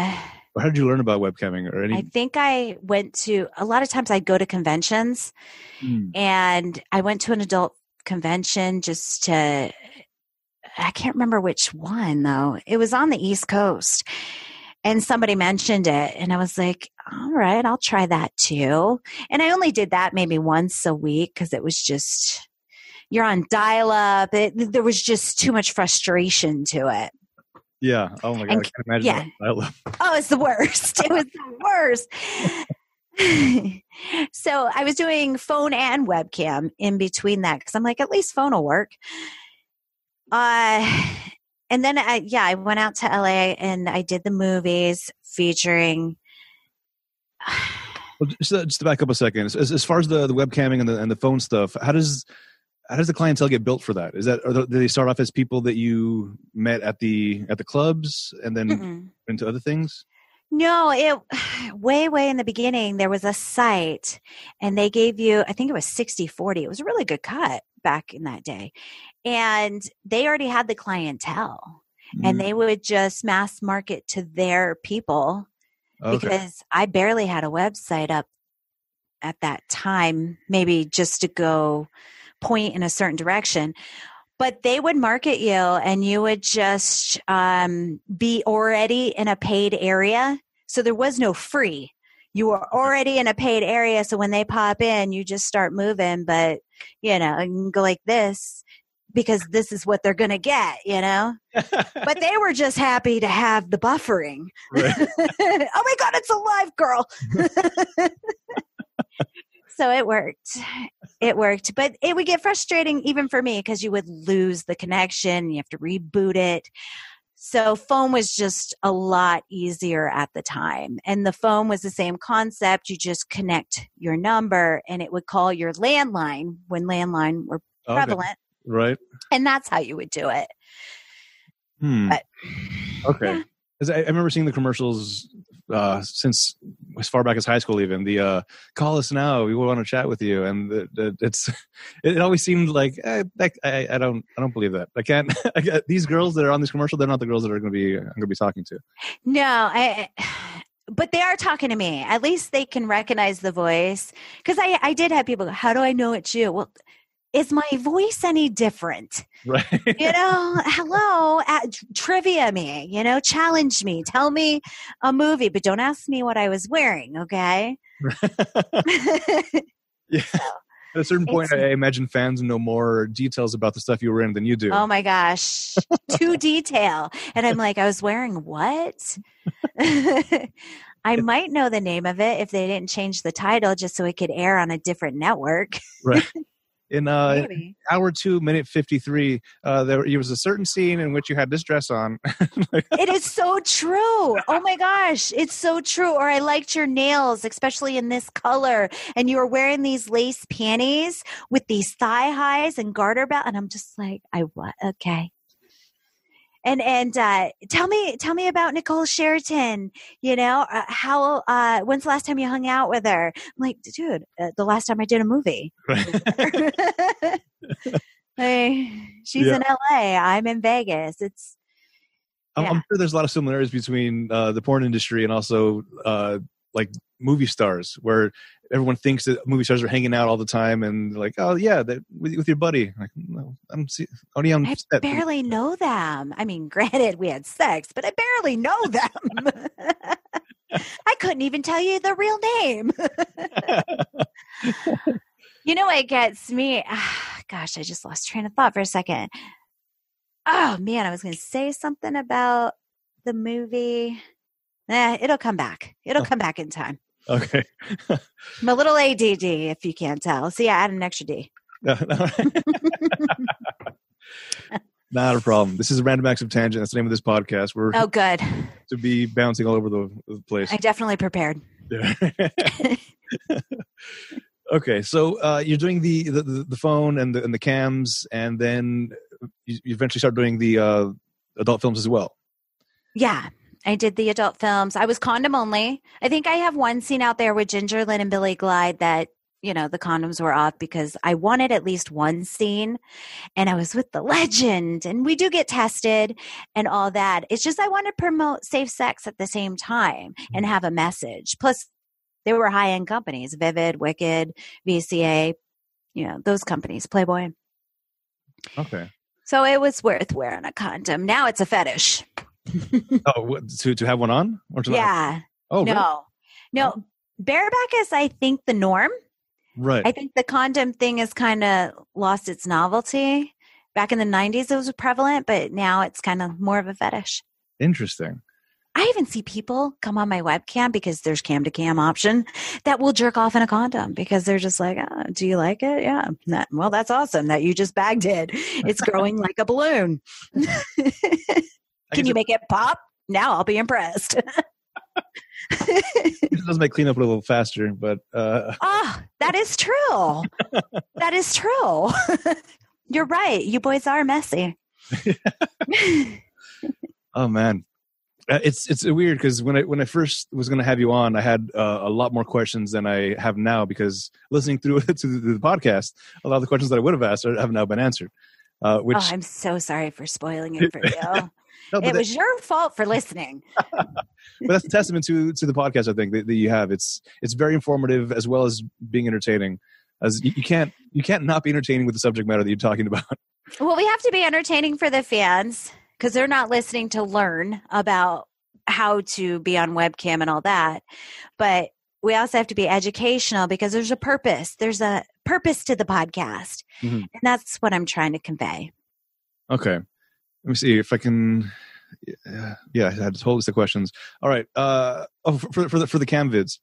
Speaker 1: or how did you learn about webcamming or any?
Speaker 3: I think I went to a lot of times I'd go to conventions mm. and I went to an adult convention just to I can't remember which one though. It was on the East Coast. And somebody mentioned it and I was like, all right, I'll try that too. And I only did that maybe once a week because it was just you're on dial up. there was just too much frustration to it.
Speaker 1: Yeah. Oh my god. And, I can imagine
Speaker 3: yeah. Oh, it's the worst. it was the worst. so I was doing phone and webcam in between that because I'm like, at least phone will work. Uh, and then I, yeah, I went out to LA and I did the movies featuring.
Speaker 1: Well, just, just to back up a second, as, as far as the, the webcamming and the and the phone stuff, how does how does the clientele get built for that? Is that do they start off as people that you met at the at the clubs and then Mm-mm. into other things?
Speaker 3: No, it way, way in the beginning, there was a site and they gave you, I think it was 60 40. It was a really good cut back in that day. And they already had the clientele mm. and they would just mass market to their people okay. because I barely had a website up at that time, maybe just to go point in a certain direction but they would market you and you would just um, be already in a paid area. So there was no free. You were already in a paid area so when they pop in you just start moving but you know can go like this because this is what they're going to get you know but they were just happy to have the buffering right. oh my god it's a live girl so it worked. It worked, but it would get frustrating even for me because you would lose the connection. You have to reboot it. So phone was just a lot easier at the time. And the phone was the same concept. You just connect your number and it would call your landline when landline were prevalent. Okay.
Speaker 1: Right.
Speaker 3: And that's how you would do it.
Speaker 1: Hmm. But, okay. Yeah. I, I remember seeing the commercials uh, since as far back as high school, even the uh, "call us now, we want to chat with you," and the, the, it's it always seemed like eh, I, I don't I don't believe that I can't. I these girls that are on this commercial, they're not the girls that are going to be I'm going to be talking to.
Speaker 3: No, I. But they are talking to me. At least they can recognize the voice. Because I, I did have people go, How do I know it's you? Well, is my voice any different?
Speaker 1: Right.
Speaker 3: you know, hello, at, trivia me, you know, challenge me, tell me a movie, but don't ask me what I was wearing, okay?
Speaker 1: Yeah. At a certain point, I imagine fans know more details about the stuff you were in than you do.
Speaker 3: Oh my gosh, to detail. And I'm like, I was wearing what? I might know the name of it if they didn't change the title just so it could air on a different network.
Speaker 1: right. In uh,
Speaker 3: Maybe.
Speaker 1: hour two, minute fifty-three, uh, there, there was a certain scene in which you had this dress on.
Speaker 3: It is so true. Oh my gosh, it's so true. Or I liked your nails, especially in this color. And you were wearing these lace panties with these thigh highs and garter belt. And I'm just like, I what? Okay. And and uh, tell me tell me about Nicole Sheridan. You know uh, how? Uh, when's the last time you hung out with her? I'm like, dude, uh, the last time I did a movie. Hey, she's
Speaker 1: Yeah.
Speaker 3: in LA. I'm in Vegas. It's
Speaker 1: I'm, I'm sure there's a lot of similarities between uh, the porn industry and also uh, like movie stars, where everyone thinks that movie stars are hanging out all the time and like, oh yeah, that, with, with your buddy. Like, no, I'm see, only on
Speaker 3: I
Speaker 1: set.
Speaker 3: barely know them. I mean, granted, we had sex, but I barely know them. I couldn't even tell you the real name. you know what gets me? Ah, gosh, I just lost train of thought for a second. Oh man, I was going to say something about the movie. Eh, it'll come back. It'll
Speaker 1: Oh.
Speaker 3: come back in time.
Speaker 1: Okay.
Speaker 3: I'm a little ADD, if you can't tell. See, I add an extra D.
Speaker 1: No, no. Not a problem. This is a random acts of tangent. That's the name of this podcast. We're
Speaker 3: Oh, good.
Speaker 1: to be bouncing all over the, the place.
Speaker 3: I definitely prepared.
Speaker 1: Yeah. okay, so uh, you're doing the, the the phone and the and the cams, and then you, you eventually start doing the uh, adult films as well.
Speaker 3: Yeah, I did the adult films. I was condom only. I think I have one scene out there with Ginger Lynn and Billy Glide that, you know, the condoms were off because I wanted at least one scene and I was with the legend and we do get tested and all that. It's just I want to promote safe sex at the same time and mm-hmm. have a message. Plus, they were high end companies Vivid, Wicked, VCA, you know, those companies, Playboy.
Speaker 1: Okay.
Speaker 3: So it was worth wearing a condom. Now it's a fetish.
Speaker 1: Oh, to to have one on or to not?
Speaker 3: Yeah.
Speaker 1: Oh, really?
Speaker 3: no, no. Oh. Bareback is, I think, the norm.
Speaker 1: right.
Speaker 3: I think the condom thing has kind of lost its novelty. Back in the 90s, it was prevalent, but now it's kind of more of a fetish.
Speaker 1: Interesting.
Speaker 3: I even see people come on my webcam because there's cam to cam option that will jerk off in a condom because they're just like, oh, do you like it? Yeah. That- well, that's awesome that you just bagged it. It's growing like a balloon. Can you
Speaker 1: it,
Speaker 3: make it pop? Now I'll be impressed.
Speaker 1: it does make cleanup a little faster, but uh,
Speaker 3: Ah, that is true. that is true. You're right. You boys are messy.
Speaker 1: oh man, Uh, it's it's weird because when I when I first was going to have you on, I had uh, a lot more questions than I have now because listening through to the, the podcast, a lot of the questions that I would have asked are- have now been answered. Uh, which
Speaker 3: oh, I'm so sorry for spoiling it for you.
Speaker 1: No,
Speaker 3: it
Speaker 1: that-
Speaker 3: was your fault for listening.
Speaker 1: but that's a testament to to the podcast. I think that, that you have. It's it's very informative as well as being entertaining. As you, you can't you can't not be entertaining with the subject matter that you're talking about.
Speaker 3: Well, we have to be entertaining for the fans because they're not listening to learn about how to be on webcam and all that. But we also have to be educational because there's a purpose. There's a purpose to the podcast.
Speaker 1: Mhm.
Speaker 3: And that's what I'm trying to convey.
Speaker 1: Okay. Let me see if I can. Yeah, yeah I had a whole list of questions. All right. Uh, oh, for for the for the cam vids,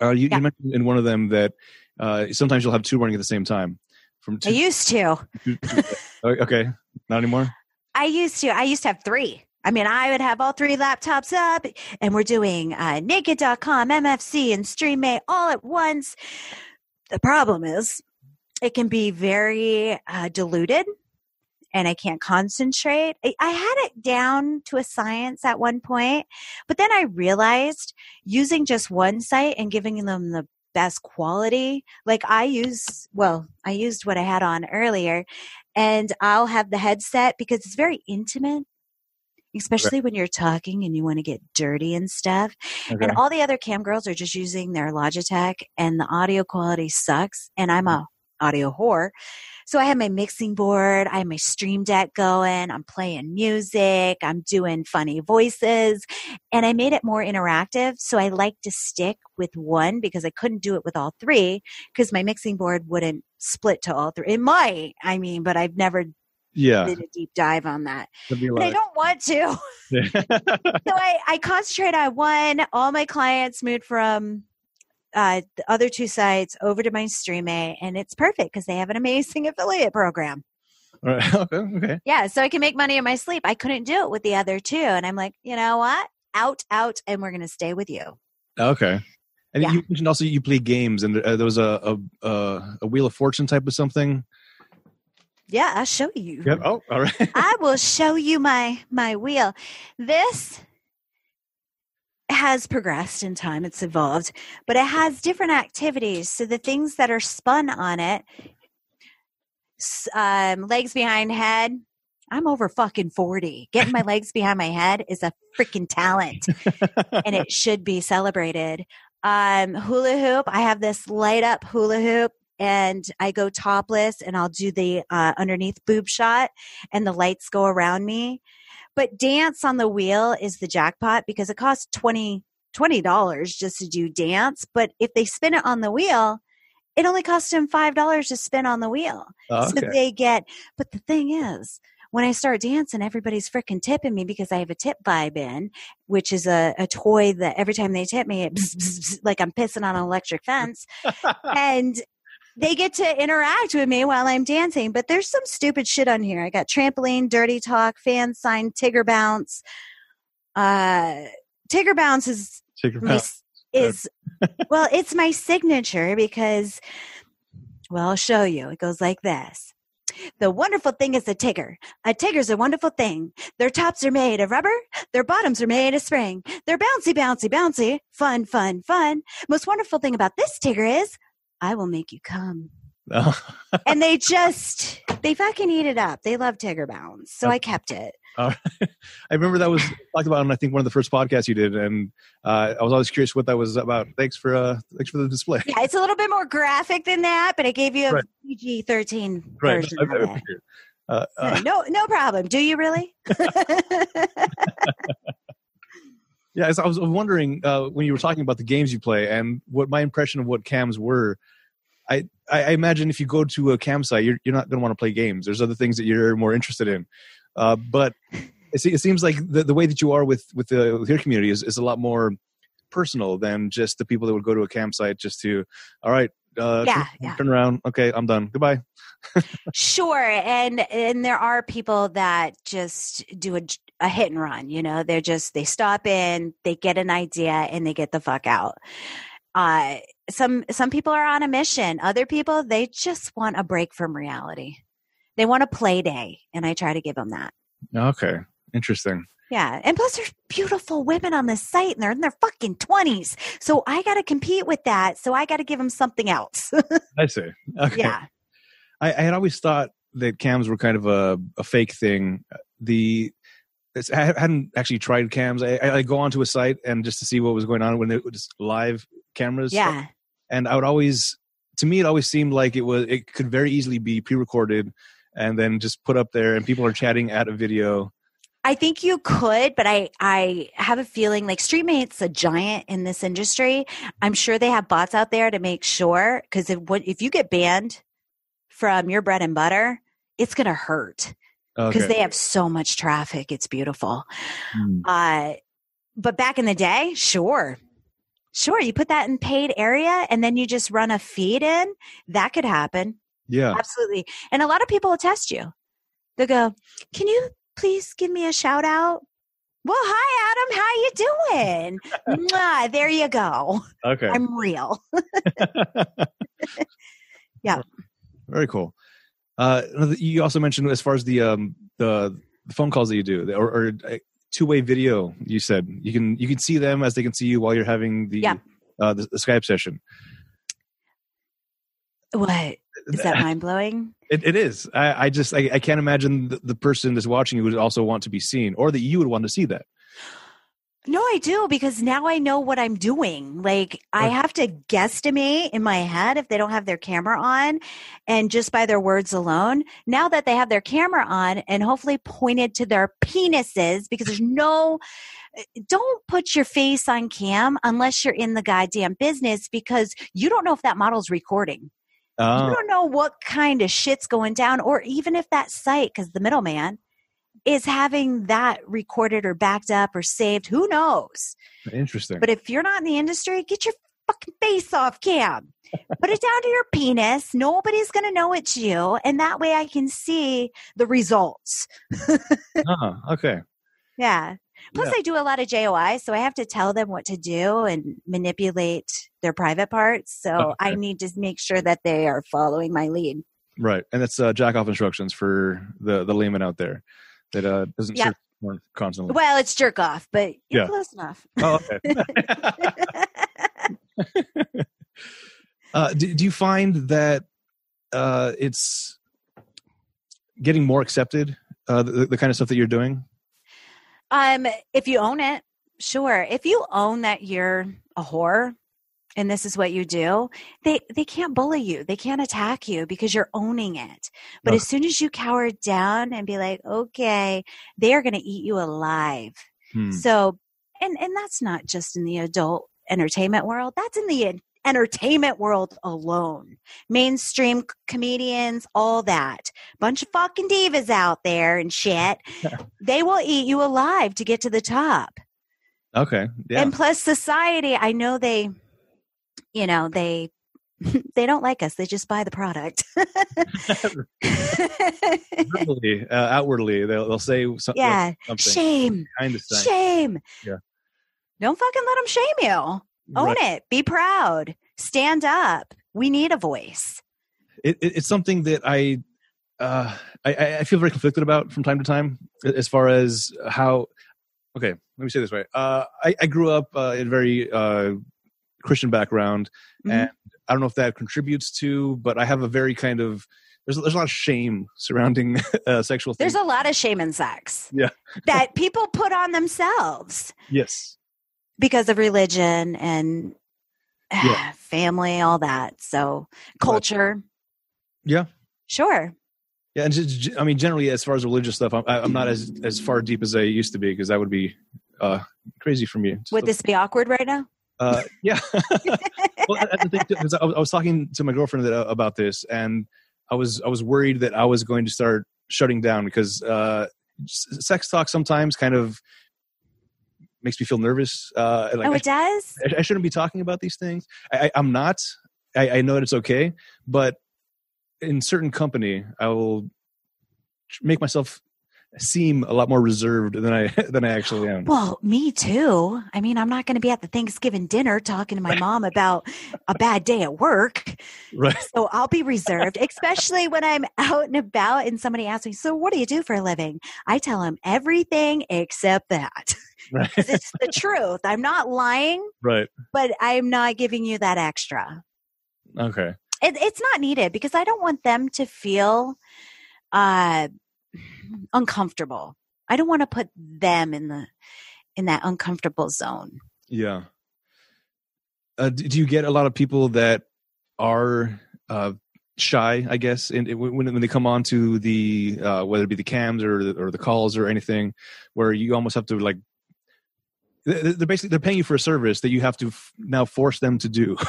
Speaker 1: uh, you,
Speaker 3: Yeah.
Speaker 1: you mentioned in one of them that uh, sometimes you'll have two running at the same time. From
Speaker 3: I used to.
Speaker 1: two- two- oh, okay, not anymore.
Speaker 3: I used to. I used to have three. I mean, I would have all three laptops up, and we're doing uh, naked.com, MFC, and Streamate all at once. The problem is, it can be very uh, diluted, and I can't concentrate. I, I had it down to a science at one point, but then I realized using just one site and giving them the best quality, like I use, well, I used what I had on earlier and I'll have the headset because it's very intimate, especially when you're talking and you want to get dirty and stuff.
Speaker 1: Okay.
Speaker 3: And all the other cam girls are just using their Logitech, and the audio quality sucks. And I'm hmm. a audio whore. So I have my mixing board, I have my stream deck going, I'm playing music, I'm doing funny voices, and I made it more interactive. So I like to stick with one because I couldn't do it with all three because my mixing board wouldn't split to all three. It might, I mean, but I've never
Speaker 1: Yeah.
Speaker 3: did a deep dive on that. And I don't want to. so I, I concentrate on one. All my clients moved from uh, the other two sites over to my Streamate, and it's perfect because they have an amazing affiliate program.
Speaker 1: All right. okay.
Speaker 3: Yeah, so I can make money in my sleep. I couldn't do it with the other two, and I'm like, you know what? Out, out, and we're going to stay with you.
Speaker 1: Okay. And
Speaker 3: Yeah.
Speaker 1: you mentioned also you play games, and uh, there was a, a a a Wheel of Fortune type of something.
Speaker 3: Yeah, I'll show you.
Speaker 1: Yep. Oh, all right.
Speaker 3: I will show you my my wheel. This has progressed in time, it's evolved, but it has different activities. So the things that are spun on it, um, legs behind head. I'm over fucking 40. Getting my legs behind my head is a freaking talent and it should be celebrated. Um, hula hoop. I have this light up hula hoop and I go topless and I'll do the uh, underneath boob shot and the lights go around me. But dance on the wheel is the jackpot because it costs 20 dollars just to do dance. But if they spin it on the wheel, it only costs them five dollars to spin on the wheel.
Speaker 1: Oh,
Speaker 3: So they get. But the thing is, when I start dancing, everybody's freaking tipping me because I have a tip vibe in, which is a, a toy that every time they tip me, it bzz, bzz, bzz, like I'm pissing on an electric fence. and they get to interact with me while I'm dancing. But there's some stupid shit on here. I got trampoline, dirty talk, fan sign, Tigger bounce. Uh, Tigger bounce is
Speaker 1: your
Speaker 3: my,
Speaker 1: pass.
Speaker 3: is well, it's my signature because well, I'll show you. It goes like this. The wonderful thing is a tigger. A tigger's a wonderful thing. Their tops are made of rubber. Their bottoms are made of spring. They're bouncy, bouncy, bouncy. Fun, fun, fun. Most wonderful thing about this tigger is I will make you come.
Speaker 1: Oh,
Speaker 3: And they just, they fucking eat it up. They love tigger bounce. So I kept it.
Speaker 1: right. I remember that was talked about on I think one of the first podcasts you did, and uh, I was always curious what that was about. Thanks for uh, thanks for the display.
Speaker 3: Yeah, it's a little bit more graphic than that, but I gave you a
Speaker 1: Right.
Speaker 3: PG 13
Speaker 1: Right.
Speaker 3: version
Speaker 1: I- I
Speaker 3: of it.
Speaker 1: appreciate it. Uh, uh,
Speaker 3: no, no problem. Do you really?
Speaker 1: yeah, I was wondering uh, when you were talking about the games you play and what my impression of what cams were. I, I I imagine if you go to a campsite, you're, you're not going to want to play games. There's other things that you're more interested in. Uh, but it, it seems like the, the way that you are with with, the, with your community is, is a lot more personal than just the people that would go to a campsite just to, all right, uh,
Speaker 3: Yeah,
Speaker 1: turn,
Speaker 3: yeah.
Speaker 1: turn around. Okay, I'm done. Goodbye.
Speaker 3: Sure, and and there are people that just do a, a hit and run. You know, they're just they stop in, they get an idea, and they get the fuck out. Uh, some some people are on a mission. Other people they just want a break from reality. They want a play day, and I try to give them that.
Speaker 1: Okay, interesting.
Speaker 3: Yeah, and plus there's beautiful women on this site, and they're in their fucking twenties. So I got to compete with that. So I got to give them something else.
Speaker 1: I see. Okay.
Speaker 3: yeah.
Speaker 1: I, I had always thought that cams were kind of a, a fake thing. The I hadn't actually tried cams. I, I go onto a site and just to see what was going on when it was live cameras.
Speaker 3: Yeah.
Speaker 1: and I would always, to me, it always seemed like it was. It could very easily be pre-recorded and then just put up there, and people are chatting at a video.
Speaker 3: I think you could, but I I have a feeling like Streamate's a giant in this industry. I'm sure they have bots out there to make sure because if what if you get banned from your bread and butter, it's gonna hurt because
Speaker 1: Okay.
Speaker 3: they have so much traffic. It's beautiful.
Speaker 1: Hmm.
Speaker 3: Uh, but back in the day, sure. Sure, you put that in paid area and then you just run a feed in. That could happen.
Speaker 1: Yeah.
Speaker 3: Absolutely. And a lot of people will test you. They'll go, Can you please give me a shout out? Well, hi, Adam. How you doing? Mwah, there you go.
Speaker 1: Okay.
Speaker 3: I'm real. Yeah.
Speaker 1: Very cool. Uh, you also mentioned as far as the um, the, the phone calls that you do, or, or uh, two way video. You said you can you can see them as they can see you while you're having the
Speaker 3: Yeah.
Speaker 1: uh, the, the Skype session.
Speaker 3: What? Is that mind blowing?
Speaker 1: It, it is. I, I just I, I can't imagine the, the person that's watching you would also want to be seen, or that you would want to see that.
Speaker 3: No, I do because now I know what I'm doing. Like I have to guesstimate in my head if they don't have their camera on and just by their words alone. Now that they have their camera on and hopefully pointed to their penises because there's no eh, don't put your face on cam unless you're in the goddamn business because you don't know if that model's recording. You
Speaker 1: Oh,
Speaker 3: don't know what kind of shit's going down or even if that site cuz the middleman is having that recorded or backed up or saved. Who knows?
Speaker 1: interesting.
Speaker 3: But if you're not in the industry, get your fucking face off cam. Put it down to your penis. Nobody's going to know it's you. And that way I can see the results.
Speaker 1: oh, okay.
Speaker 3: Yeah. Plus,
Speaker 1: Yeah.
Speaker 3: I do a lot of JOI, so I have to tell them what to do and manipulate their private parts. So I need to make sure that they are following my lead.
Speaker 1: Right, and that's uh, jack off instructions for the the layman out there that uh, doesn't
Speaker 3: Yeah.
Speaker 1: constantly.
Speaker 3: Well, it's jerk off, but you're
Speaker 1: Yeah.
Speaker 3: close enough.
Speaker 1: Oh, okay. uh, do, do you find that uh, it's getting more accepted? Uh, the, the kind of stuff that you're doing.
Speaker 3: Um, if you own it, sure. If you own that you're a whore and this is what you do, they they can't bully you. They can't attack you because you're owning it. But as soon as you cower down and be like, okay, they are going to eat you alive.
Speaker 1: Hmm.
Speaker 3: So, and and that's not just in the adult entertainment world. That's in the entertainment world alone. Mainstream comedians, all that. Bunch of fucking divas out there and shit. they will eat you alive to get to the top.
Speaker 1: Okay. Yeah.
Speaker 3: And plus society, I know they you know, they they don't like us. They just buy the product.
Speaker 1: Verbally, uh, outwardly, they'll, they'll say some,
Speaker 3: yeah.
Speaker 1: something
Speaker 3: Shame.
Speaker 1: kind of thing.
Speaker 3: Shame.
Speaker 1: Yeah.
Speaker 3: Don't fucking let them shame you. Own
Speaker 1: Right.
Speaker 3: it. Be proud. Stand up. We need a voice.
Speaker 1: It, it, it's something that I, uh, I- I I feel very conflicted about from time to time, as far as how. Okay, let me say this way. Uh, I, I grew up uh, in very uh, Christian background,
Speaker 3: Mhm.
Speaker 1: and I don't know if that contributes to, but I have a very kind of there's there's a lot of shame surrounding uh, sexual
Speaker 3: There's
Speaker 1: things.
Speaker 3: a lot of shame in sex.
Speaker 1: Yeah.
Speaker 3: that people put on themselves
Speaker 1: yes,
Speaker 3: because of religion and
Speaker 1: Yeah.
Speaker 3: family, all that. So culture.
Speaker 1: Yeah.
Speaker 3: Sure.
Speaker 1: yeah, and just, I mean, generally, as far as religious stuff, I'm, I'm not as as far deep as I used to be because that would be uh, crazy for me.
Speaker 3: Would this be awkward right now?
Speaker 1: Uh, yeah. well, that's the thing I, was- I was talking to my girlfriend uh, about this, and I was I was worried that I was going to start shutting down because uh, sex talk sometimes kind of makes me feel nervous. Uh, like
Speaker 3: oh, it does?
Speaker 1: I, I shouldn't be talking about these things. I, I'm not. I, I know that it's okay, but in certain company, I will make myself seem a lot more reserved than I than I actually am.
Speaker 3: Well, me too. I mean, I'm not going to be at the Thanksgiving dinner talking to my mom about a bad day at work.
Speaker 1: Right.
Speaker 3: So I'll be reserved, especially when I'm out and about and somebody asks me, So, what do you do for a living? I tell them everything except that.
Speaker 1: Right.
Speaker 3: it's the truth. I'm not lying,
Speaker 1: Right.
Speaker 3: but I'm not giving you that extra.
Speaker 1: Okay.
Speaker 3: It, it's not needed because I don't want them to feel uh, uncomfortable. I don't want to put them in the in that uncomfortable zone.
Speaker 1: Yeah. Uh, do you get a lot of people that are uh, shy? I guess, in- when when they come on to the uh, whether it be the cams or the, or the calls or anything, where you almost have to like. They- They're basically they're paying you for a service that you have to f- now force them to do.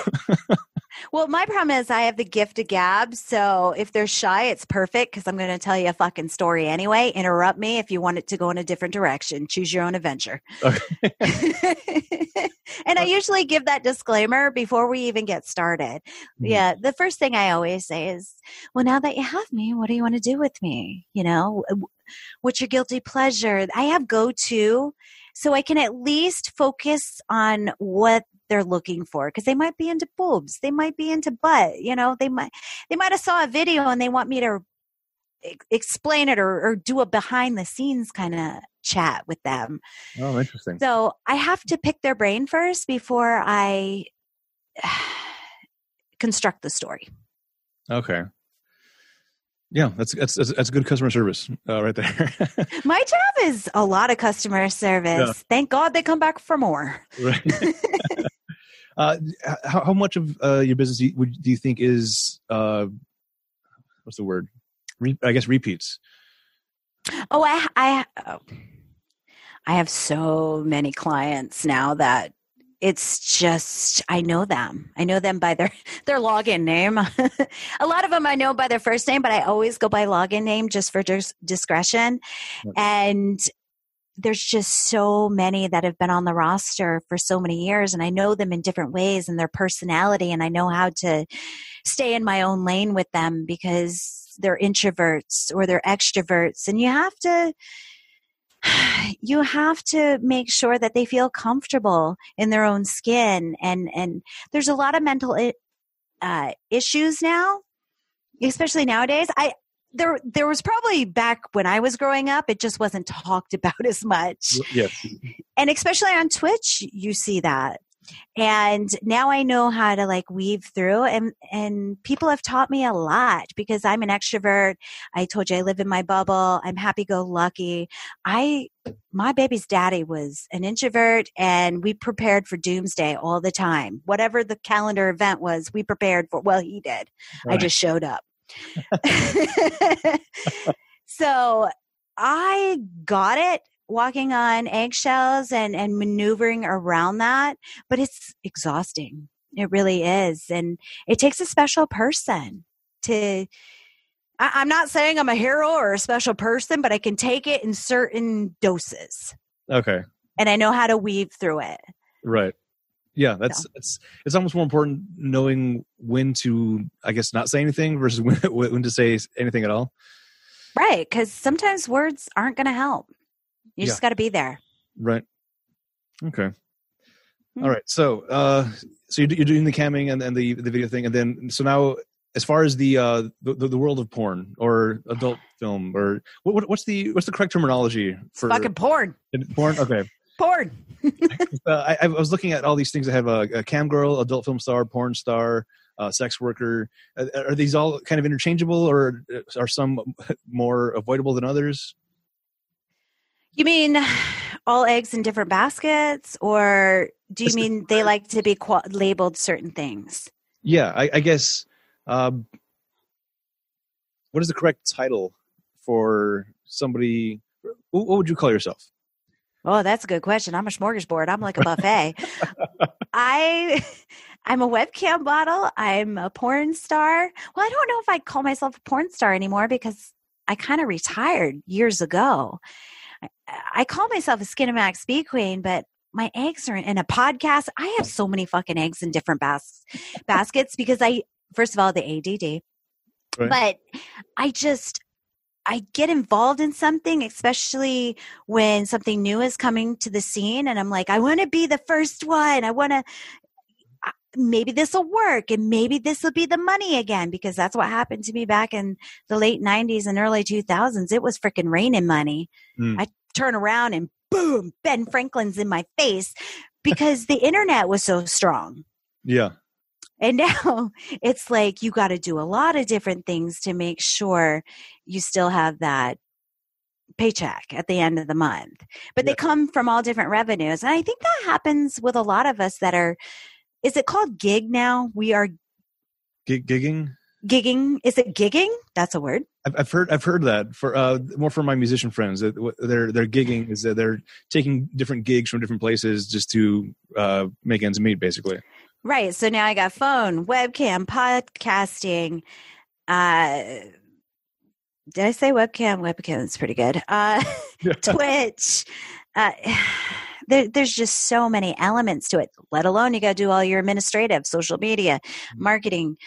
Speaker 3: Well, my problem is I have the gift of gab. So if they're shy, it's perfect because I'm going to tell you a fucking story anyway. Interrupt me if you want it to go in a different direction. Choose your own adventure.
Speaker 1: Okay.
Speaker 3: and I usually give that disclaimer before we even get started.
Speaker 1: Mhm.
Speaker 3: Yeah. The first thing I always say is, well, now that you have me, what do you want to do with me? You know, what's your guilty pleasure? I have go to so I can at least focus on what they're looking for because they might be into boobs they might be into butt you know they might they might have saw a video and they want me to explain it or, or do a behind the scenes kind of chat with them
Speaker 1: oh, interesting.
Speaker 3: so i have to pick their brain first before i construct the story
Speaker 1: Okay. Yeah, that's that's that's, good customer service uh, right there.
Speaker 3: My job is a lot of customer service.
Speaker 1: Yeah.
Speaker 3: Thank God they come back for more.
Speaker 1: right. uh, how, how much of uh, your business do you, would, do you think is uh, what's the word? Re- I guess repeats.
Speaker 3: Oh, I I oh. I have so many clients now that it's just I know them. I know them by their their login name. a lot of them I know by their first name, but I always go by login name just for dis- discretion. And there's just so many that have been on the roster for so many years and I know them in different ways and their personality and I know how to stay in my own lane with them because they're introverts or they're extroverts and you have to you have to make sure that they feel comfortable in their own skin and and there's a lot of mental i- uh, issues now especially nowadays. I there there was probably back when i was growing up it just wasn't talked about as much.
Speaker 1: Yes.
Speaker 3: and especially on twitch you see that and now i know how to like weave through and and people have taught me a lot because i'm an extrovert. I told you i live in my bubble. I'm happy go lucky i my baby's daddy was an introvert and we prepared for doomsday all the time. Whatever the calendar event was we prepared for well he did. I just showed up. So I got it walking on eggshells and, and maneuvering around that, but it's exhausting. It really is. And it takes a special person to. I, I'm not saying I'm a hero or a special person, but I can take it in certain doses
Speaker 1: Okay.
Speaker 3: and I know how to weave through it.
Speaker 1: Right. Yeah, that's it's it's almost more important knowing when to I guess not say anything versus when when to say anything at all.
Speaker 3: Right. Because sometimes words aren't going to help. You
Speaker 1: Yeah.
Speaker 3: just got to be there.
Speaker 1: Right. Okay.
Speaker 3: Hmm.
Speaker 1: All right. So, uh, so you're, you're doing the camming and, and the the video thing, and then so now, as far as the uh the, the world of porn or adult film or what, what what's the what's the correct terminology for
Speaker 3: Fucking porn.
Speaker 1: porn? Okay.
Speaker 3: Porn.
Speaker 1: Uh, I, I was looking at all these things that have a, a cam girl, adult film star, porn star, uh, sex worker. Uh, are these all kind of interchangeable, or are some more avoidable than others?
Speaker 3: You mean all eggs in different baskets, or do you mean they like to be qua labeled certain things?
Speaker 1: Yeah, I, I guess. Um, what is the correct title for somebody? What, what would you call yourself?
Speaker 3: Oh, that's a good question. I'm a smorgasbord. I'm like a buffet. I, I'm a webcam model. I'm a porn star. Well, I don't know if I call myself a porn star anymore because I kind of retired years ago. I, call myself a Skinamax Speed Queen, but my eggs are in a podcast. I have so many fucking eggs in different bas- baskets because I, first of all, the ADD,
Speaker 1: Right.
Speaker 3: but I just, I get involved in something, especially when something new is coming to the scene, and I'm like, I want to be the first one. I want to. Maybe this will work, and maybe this will be the money again, because that's what happened to me back in the late '90s and early 2000s. It was freaking raining money.
Speaker 1: Mm.
Speaker 3: I turn around and boom, Ben Franklin's in my face because the internet was so strong.
Speaker 1: Yeah,
Speaker 3: And now it's like you got to do a lot of different things to make sure you still have that paycheck at the end of the month. But
Speaker 1: Yeah.
Speaker 3: they come from all different revenues. And I think that happens with a lot of us that are, is it called gig now? We are
Speaker 1: Gig, gigging.
Speaker 3: gigging. Is it gigging? That's a word.
Speaker 1: I've, I've heard I've heard that for uh, more from my musician friends that they're they're gigging is that they're taking different gigs from different places just to uh, make ends meet, basically.
Speaker 3: Right. So now I got phone, webcam, podcasting. Uh, did I say webcam? Webcam is pretty good. Uh, Twitch. Uh, there, there's just so many elements to it. Let alone you got to do all your administrative, social media,
Speaker 1: Mhm.
Speaker 3: marketing,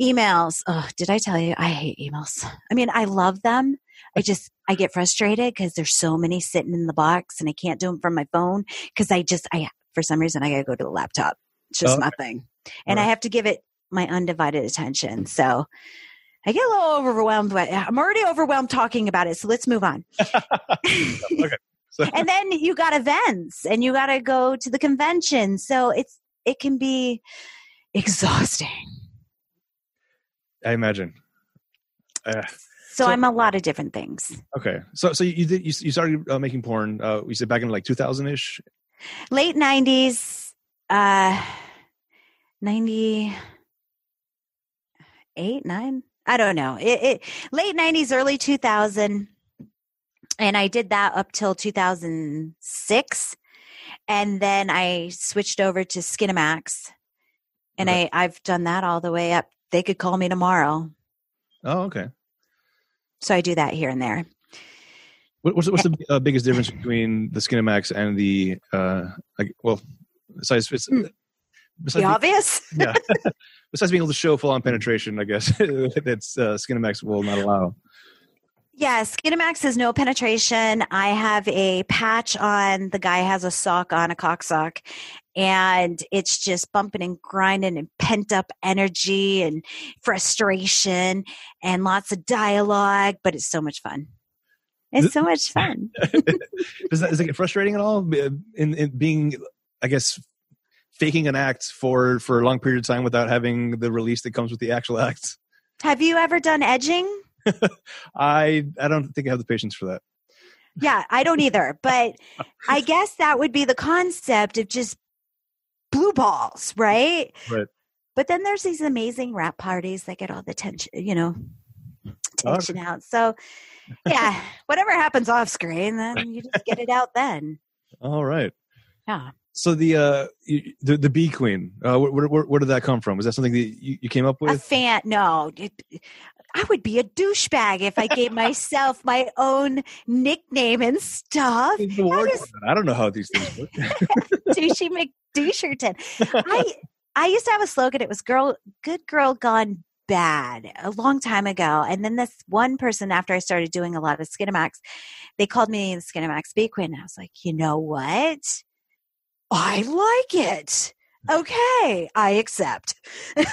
Speaker 3: emails. Oh, did I tell you I hate emails? I mean, I love them. I just I get frustrated because there's so many sitting in the box, and I can't do them from my phone because I just I for some reason I got to go to the laptop. It's just
Speaker 1: Oh,
Speaker 3: my thing, and I have to give it my undivided attention. So. I get a little overwhelmed. But I'm already overwhelmed talking about it. So let's move on.
Speaker 1: okay.
Speaker 3: And then you got events and you got to go to the convention so it's it can be exhausting
Speaker 1: I imagine. Uh,
Speaker 3: So,
Speaker 1: So-
Speaker 3: I'm a lot of different things.
Speaker 1: okay, so so you did you, you started uh, making porn. Uh, you said back in like 2000 ish.
Speaker 3: Late 90s, uh, 98, 9? I don't know. It, it late 90s, early 2000. And I did that up till 2006. And then I switched over to Skinamax. And
Speaker 1: Okay.
Speaker 3: I, I've done that all the way up. They could call me tomorrow.
Speaker 1: Oh, okay.
Speaker 3: So I do that here and there.
Speaker 1: What, what's, what's the uh, biggest difference between the Skinamax and the uh, like, well, besides it's,
Speaker 3: Hmm.
Speaker 1: besides
Speaker 3: The obvious?
Speaker 1: being, yeah, besides being able to show full on penetration, I guess that's uh, Skinamax will not allow.
Speaker 3: Yeah, Skinamax is no penetration. I have a patch on. The guy has a sock on, a cock sock, and it's just bumping and grinding and pent up energy and frustration and lots of dialogue, but it's so much fun. It's so much fun.
Speaker 1: does that does it get frustrating at all uh, in, in being, I guess, faking an act for for a long period of time without having the release that comes with the actual act?
Speaker 3: Have you ever done edging?
Speaker 1: I I don't think I have the patience for that.
Speaker 3: Yeah, I don't either, but I guess that would be the concept of just blue balls, right?
Speaker 1: Right.
Speaker 3: But then there's these amazing wrap parties that get all the tension, you know,
Speaker 1: Oh,
Speaker 3: tension out. So, yeah, whatever happens off screen, then you just get it out then.
Speaker 1: All right.
Speaker 3: Yeah.
Speaker 1: So the uh the the bee queen, uh, where, where where did that come from? Was that something that you, you came up with?
Speaker 3: A fan, no. It, I would be a douchebag if I gave myself my own nickname and stuff. Just-
Speaker 1: I don't know how these things work.
Speaker 3: Douchey McDoucherton. I I used to have a slogan. It was "Girl, good girl gone bad" a long time ago. And then this one person, after I started doing a lot of Skinamax, they called me the Skinamax Bee Queen. And I was like, you know what? I like it. Okay, I accept. and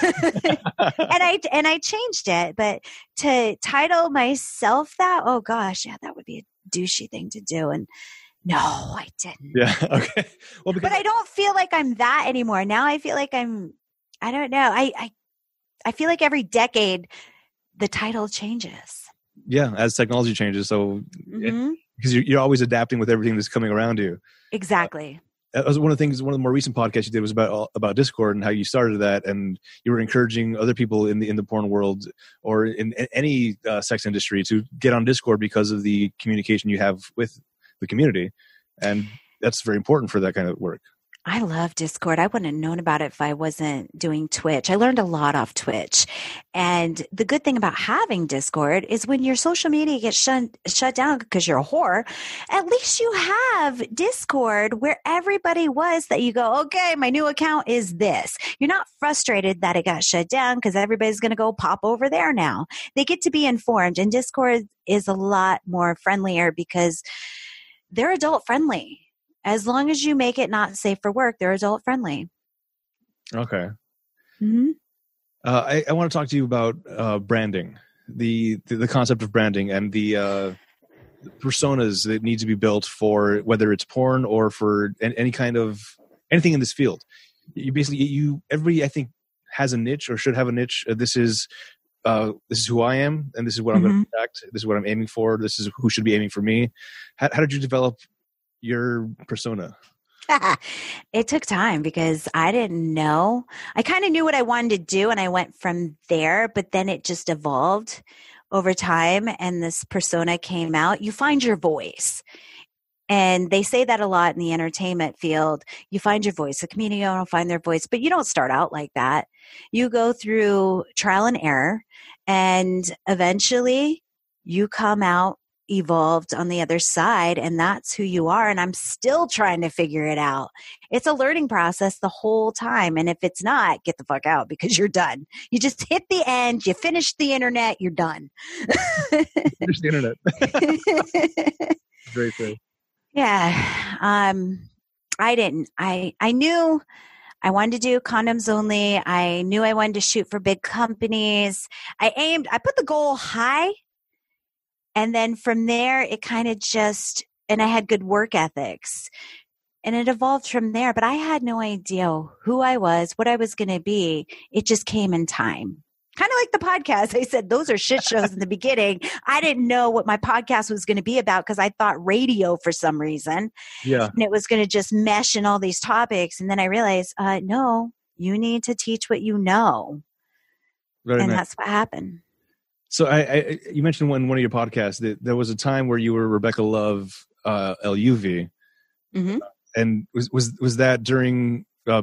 Speaker 3: I and I changed it, but to title myself that, oh gosh, yeah, that would be a douchey thing to do. And no, I didn't
Speaker 1: yeah. Okay. Well, because
Speaker 3: but I don't feel like I'm that anymore. Now I feel like I'm I don't know. I I I feel like every decade the title changes.
Speaker 1: yeah, as technology changes, so
Speaker 3: Mhm.
Speaker 1: because you're, you're always adapting with everything that's coming around you.
Speaker 3: Exactly.
Speaker 1: That was one of the things one of the more recent podcasts you did was about about discord and how you started that and you were encouraging other people in the in the porn world or in, a- any uh, sex industry to get on discord because of the communication you have with the community. And that's very important for that kind of work
Speaker 3: I love Discord. I wouldn't have known about it if I wasn't doing Twitch. I learned a lot off Twitch. And the good thing about having Discord is when your social media gets shut, shut down because you're a whore, at least you have Discord where everybody was that you go, okay, my new account is this. You're not frustrated that it got shut down because everybody's going to go pop over there now. They get to be informed. And Discord is a lot more friendlier because they're adult friendly as long as you make it not safe for work, they're adult friendly.
Speaker 1: okay.
Speaker 3: Mm-hmm.
Speaker 1: uh, I, I want to talk to you about uh, branding. The, the the concept of branding and the uh, personas that need to be built for whether it's porn or for an- any kind of anything in this field. You basically you everybody i think has a niche or should have a niche. Uh, this is uh, this is who i am and this is what i'm going to protect. This is what i'm aiming for. This is who should be aiming for me. How, how did you develop your persona
Speaker 3: it took time because I didn't know. I kind of knew what I wanted to do and I went from there, but then it just evolved over time and this persona came out. You find your voice. And they say that a lot in the entertainment field. You find your voice. The community will find their voice, but you don't start out like that. You go through trial and error and eventually you come out evolved on the other side and that's who you are and i'm still trying to figure it out it's a learning process the whole time and if it's not get the fuck out because you're done you just hit the end you finish the internet you're done
Speaker 1: There's the internet very fair
Speaker 3: yeah um i didn't i i knew I wanted to do condoms only. I knew I wanted to shoot for big companies. I aimed, I put the goal high. And then from there, it kind of just, and I had good work ethics. And it evolved from there. But I had no idea who I was, what I was going to be. It just came in time. kind of like the podcast. I said those are shit shows in the beginning. I didn't know what my podcast was going to be about because I thought radio for some reason.
Speaker 1: Yeah.
Speaker 3: And it was going to just mesh in all these topics. And then I realized, uh, no, you need to teach what you know.
Speaker 1: Very
Speaker 3: and
Speaker 1: nice.
Speaker 3: that's what happened.
Speaker 1: So I, I you mentioned in one of your podcasts that there was a time where you were Rebecca Love uh, LUV,
Speaker 3: hmm
Speaker 1: and was was was that during uh,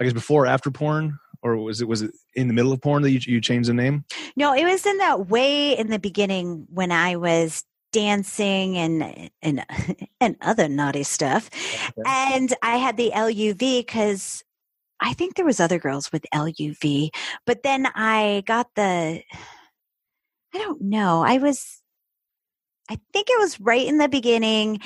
Speaker 1: I guess before or after porn, or was it was it in the middle of porn that you you changed the name?
Speaker 3: No, it was in that way in the beginning when I was dancing and and and other naughty stuff. And I had the LUV because I think there was other girls with LUV, but then I got the I don't know. I was I think it was right in the beginning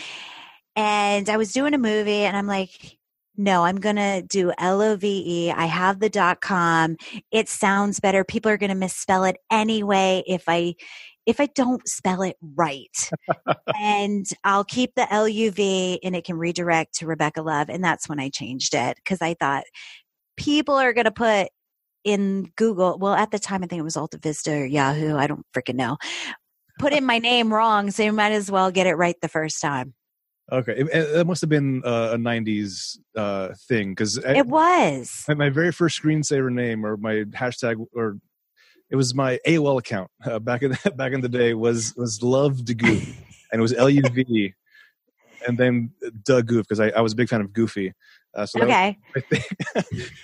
Speaker 3: and I was doing a movie and I'm like no, I'm going to do L O V E. I have the dot com. It sounds better. People are going to misspell it anyway if I if I don't spell it right. and I'll keep the L U V and it can redirect to Rebecca Love and that's when I changed it cuz I thought people are going to put in Google, well at the time I think it was Alta Vista or Yahoo, I don't freaking know. Put in my name wrong, so you might as well get it right the first time.
Speaker 1: Okay, that must have been uh, a '90s uh, thing because
Speaker 3: It was.
Speaker 1: my, my very first screensaver name or my hashtag or it was my AOL account uh, back in the, back in the day was was love de goof and it was L U V and then the goof because I, I was a big fan of Goofy. Uh, so that was
Speaker 3: Okay.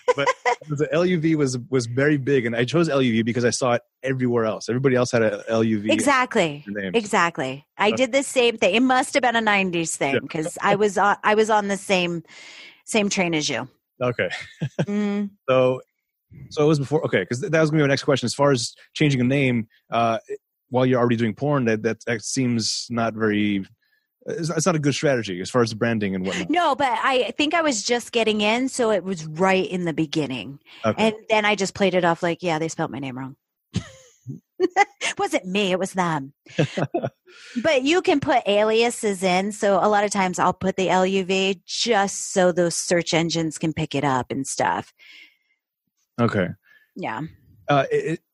Speaker 1: but the LUV was was very big and I chose LUV because I saw it everywhere else. Everybody else had a LUV.
Speaker 3: Exactly. Exactly. I did the same thing. It must have been a '90s thing
Speaker 1: Yeah.
Speaker 3: because I was on, I was on the same same train as you.
Speaker 1: Okay.
Speaker 3: Mm,
Speaker 1: So, so it was before. Okay, because that was going to be my next question. As far as changing a name, uh, while you're already doing porn, that that, that seems not very. It's it's not a good strategy as far as branding and whatnot.
Speaker 3: no, but I think I was just getting in, so it was right in the beginning,
Speaker 1: Okay.
Speaker 3: and then I just played it off like, yeah, they spelled my name wrong. it wasn't me; it was them. but you can put aliases in, so a lot of times I'll put the LUV just so those search engines can pick it up and stuff.
Speaker 1: okay.
Speaker 3: Yeah.
Speaker 1: Uh,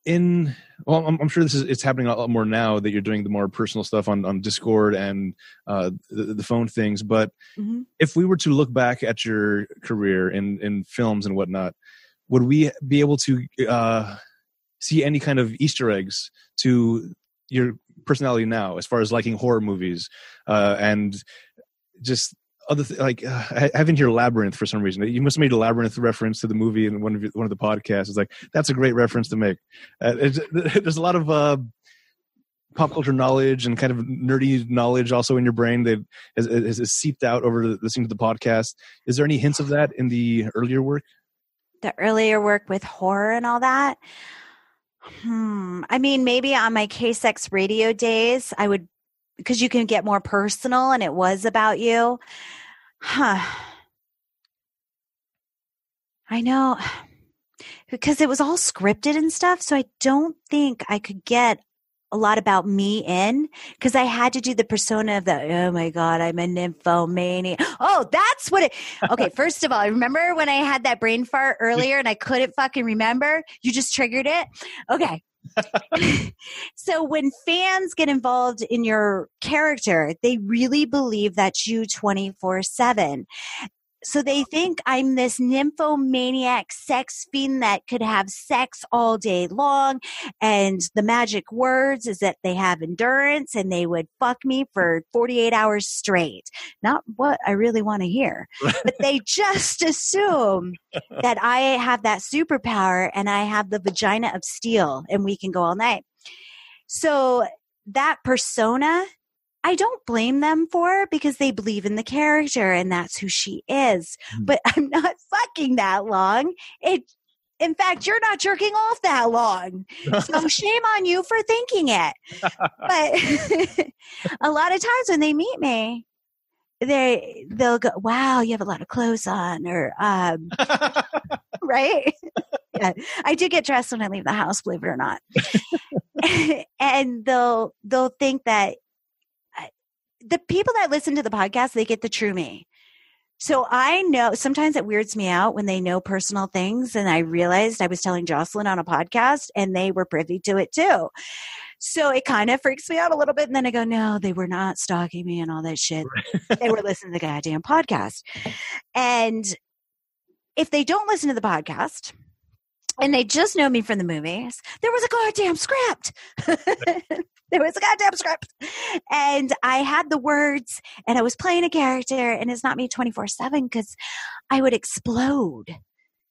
Speaker 1: in well, I'm, I'm sure this is it's happening a lot more now that you're doing the more personal stuff on on Discord and uh, the, the phone things. But
Speaker 3: Mhm.
Speaker 1: if we were to look back at your career in in films and whatnot, would we be able to uh, see any kind of Easter eggs to your personality now, as far as liking horror movies uh, and just other th- like uh, I have Labyrinth for some reason. You must have made a Labyrinth reference to the movie in one of your, one of the podcasts. It's like that's a great reference to make. Uh, there's a lot of uh, pop culture knowledge and kind of nerdy knowledge also in your brain that has, has, has seeped out over the listening to the podcast. Is there any hints of that in the earlier work?
Speaker 3: the earlier work with horror and all that. Hmm. I mean, maybe on my KSEX radio days, I would, because you can get more personal and it was about you. Huh. I know. Because it was all scripted and stuff. So I don't think I could get a lot about me in because I had to do the persona of the, oh my God, I'm a nymphomaniac. Oh, that's what it, okay. First of all, remember when I had that brain fart earlier and I couldn't fucking remember? You just triggered it? Okay. So when fans get involved in your character, they really believe that's you 24 7. So they think I'm this nymphomaniac sex fiend that could have sex all day long. And the magic words is that they have endurance and they would fuck me for 48 hours straight. Not what I really want to hear, but they just assume that I have that superpower and I have the vagina of steel and we can go all night. So that persona, I don't blame them for because they believe in the character and that's who she is.
Speaker 1: Hmm.
Speaker 3: But I'm not fucking that long. It in fact, you're not jerking off that long. So shame on you for thinking it. But a lot of times when they meet me, they they'll go, "Wow, you have a lot of clothes on," or um, right? yeah, I do get dressed when I leave the house, believe it or not. and they'll they'll think that the people that listen to the podcast they get the true me. So I know sometimes it weirds me out when they know personal things. And I realized I was telling Jocelyn on a podcast and they were privy to it too. So it kind of freaks me out a little bit. And then I go, no, they were not stalking me and all that shit. they were listening to the goddamn podcast. And if they don't listen to the podcast, and they just know me from the movies. There was a goddamn script. there was a goddamn script. And I had the words and I was playing a character and it's not me 24 7 because I would explode.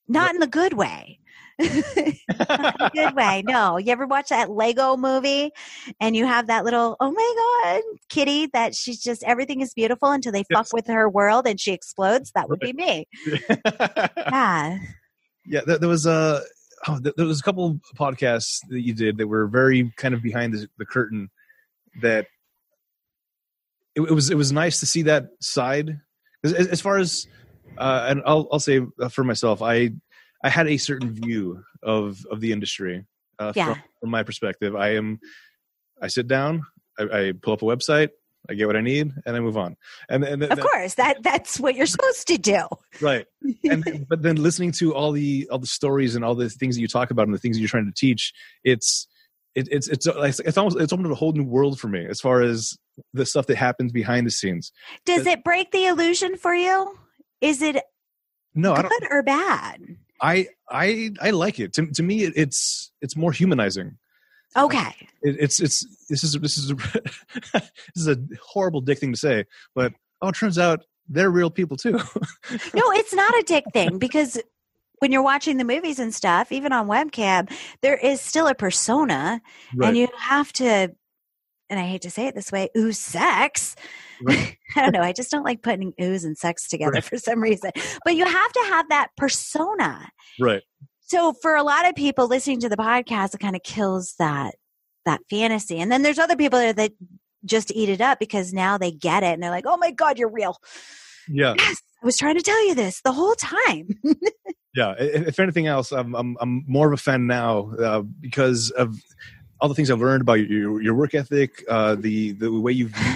Speaker 3: Not in the good way. good way. No. You ever watch that Lego movie and you have that little, oh my God, kitty that she's just, everything is beautiful until they fuck with her world and she explodes? That would be me. yeah.
Speaker 1: Yeah, there, there was a oh, there was a couple podcasts that you did that were very kind of behind the, the curtain. That it, it, was it was nice to see that side. As, as far as uh, and I'll I'll say for myself, I I had a certain view of of the industry. Uh, yeah. from, from my perspective, I am. I sit down, I, I pull up a website, I get what I need, and I move on. And, and
Speaker 3: of course, that that's what you're supposed to do,
Speaker 1: right? And but then listening to all the all the stories and all the things that you talk about and the things that you're trying to teach, it's it, it's it's it's almost it's opened a whole new world for me as far as the stuff that happens behind the scenes.
Speaker 3: Does it break the illusion for you? Is it
Speaker 1: no
Speaker 3: good or bad?
Speaker 1: I I I like it. To to me, it's it's more humanizing.
Speaker 3: Okay.
Speaker 1: It, it's it's this is this is a, this is a horrible dick thing to say, but oh, it turns out they're real people too.
Speaker 3: no, it's not a dick thing because when you're watching the movies and stuff, even on webcam, there is still a persona, right. and you have to. And I hate to say it this way, ooze sex. Right. I don't know. I just don't like putting ooze and sex together right. for some reason. But you have to have that persona.
Speaker 1: Right
Speaker 3: so for a lot of people listening to the podcast, it kind of kills that that fantasy. And then there's other people that just eat it up because now they get it and they're like, "Oh my god, you're real."
Speaker 1: Yeah.
Speaker 3: Yes, I was trying to tell you this the whole time.
Speaker 1: yeah. If anything else, I'm I'm, I'm more of a fan now uh, because of all the things I've learned about your your work ethic, uh, the the way you view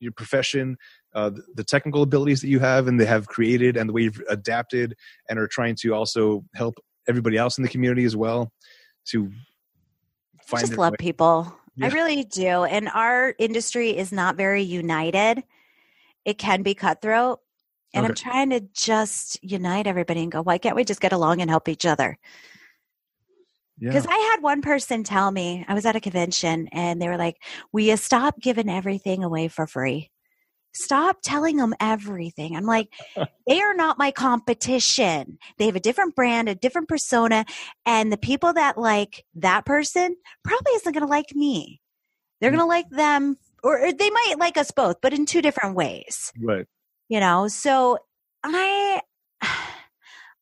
Speaker 1: your profession, uh, the technical abilities that you have and they have created and the way you've adapted and are trying to also help everybody else in the community as well to
Speaker 3: find I just love way. people yeah. i really do and our industry is not very united it can be cutthroat and okay. i'm trying to just unite everybody and go why can't we just get along and help each other because yeah. I had one person tell me I was at a convention and they were like, "Will you stop giving everything away for free?" Stop telling them everything. I'm like, they are not my competition. They have a different brand, a different persona, and the people that like that person probably isn't going to like me. They're mm. going to like them, or they might like us both, but in two different ways.
Speaker 1: Right.
Speaker 3: You know, so I,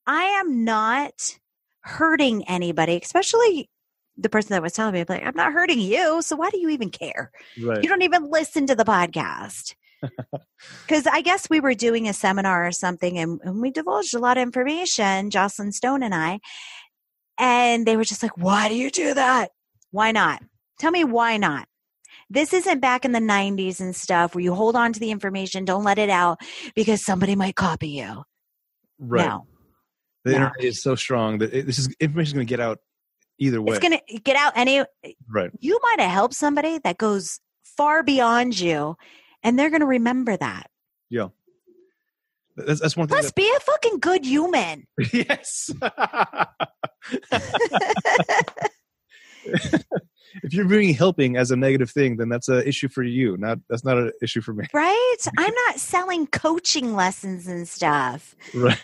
Speaker 3: I am not hurting anybody, especially the person that was telling me, I'm like, I'm not hurting you. So why do you even care? Right. You don't even listen to the podcast. Because I guess we were doing a seminar or something and, and we divulged a lot of information, Jocelyn Stone and I. And they were just like, why do you do that? Why not? Tell me why not. This isn't back in the 90s and stuff where you hold on to the information, don't let it out because somebody might copy you.
Speaker 1: Right. No. The no. internet is so strong that it, this is information is going to get out either way.
Speaker 3: It's going to get out any.
Speaker 1: Right.
Speaker 3: You might have helped somebody that goes far beyond you and they're going to remember that.
Speaker 1: Yeah. That's, that's one thing.
Speaker 3: Plus, that- be a fucking good human.
Speaker 1: yes. if you're viewing helping as a negative thing, then that's an issue for you. Not that's not an issue for me.
Speaker 3: Right? I'm not selling coaching lessons and stuff.
Speaker 1: Right.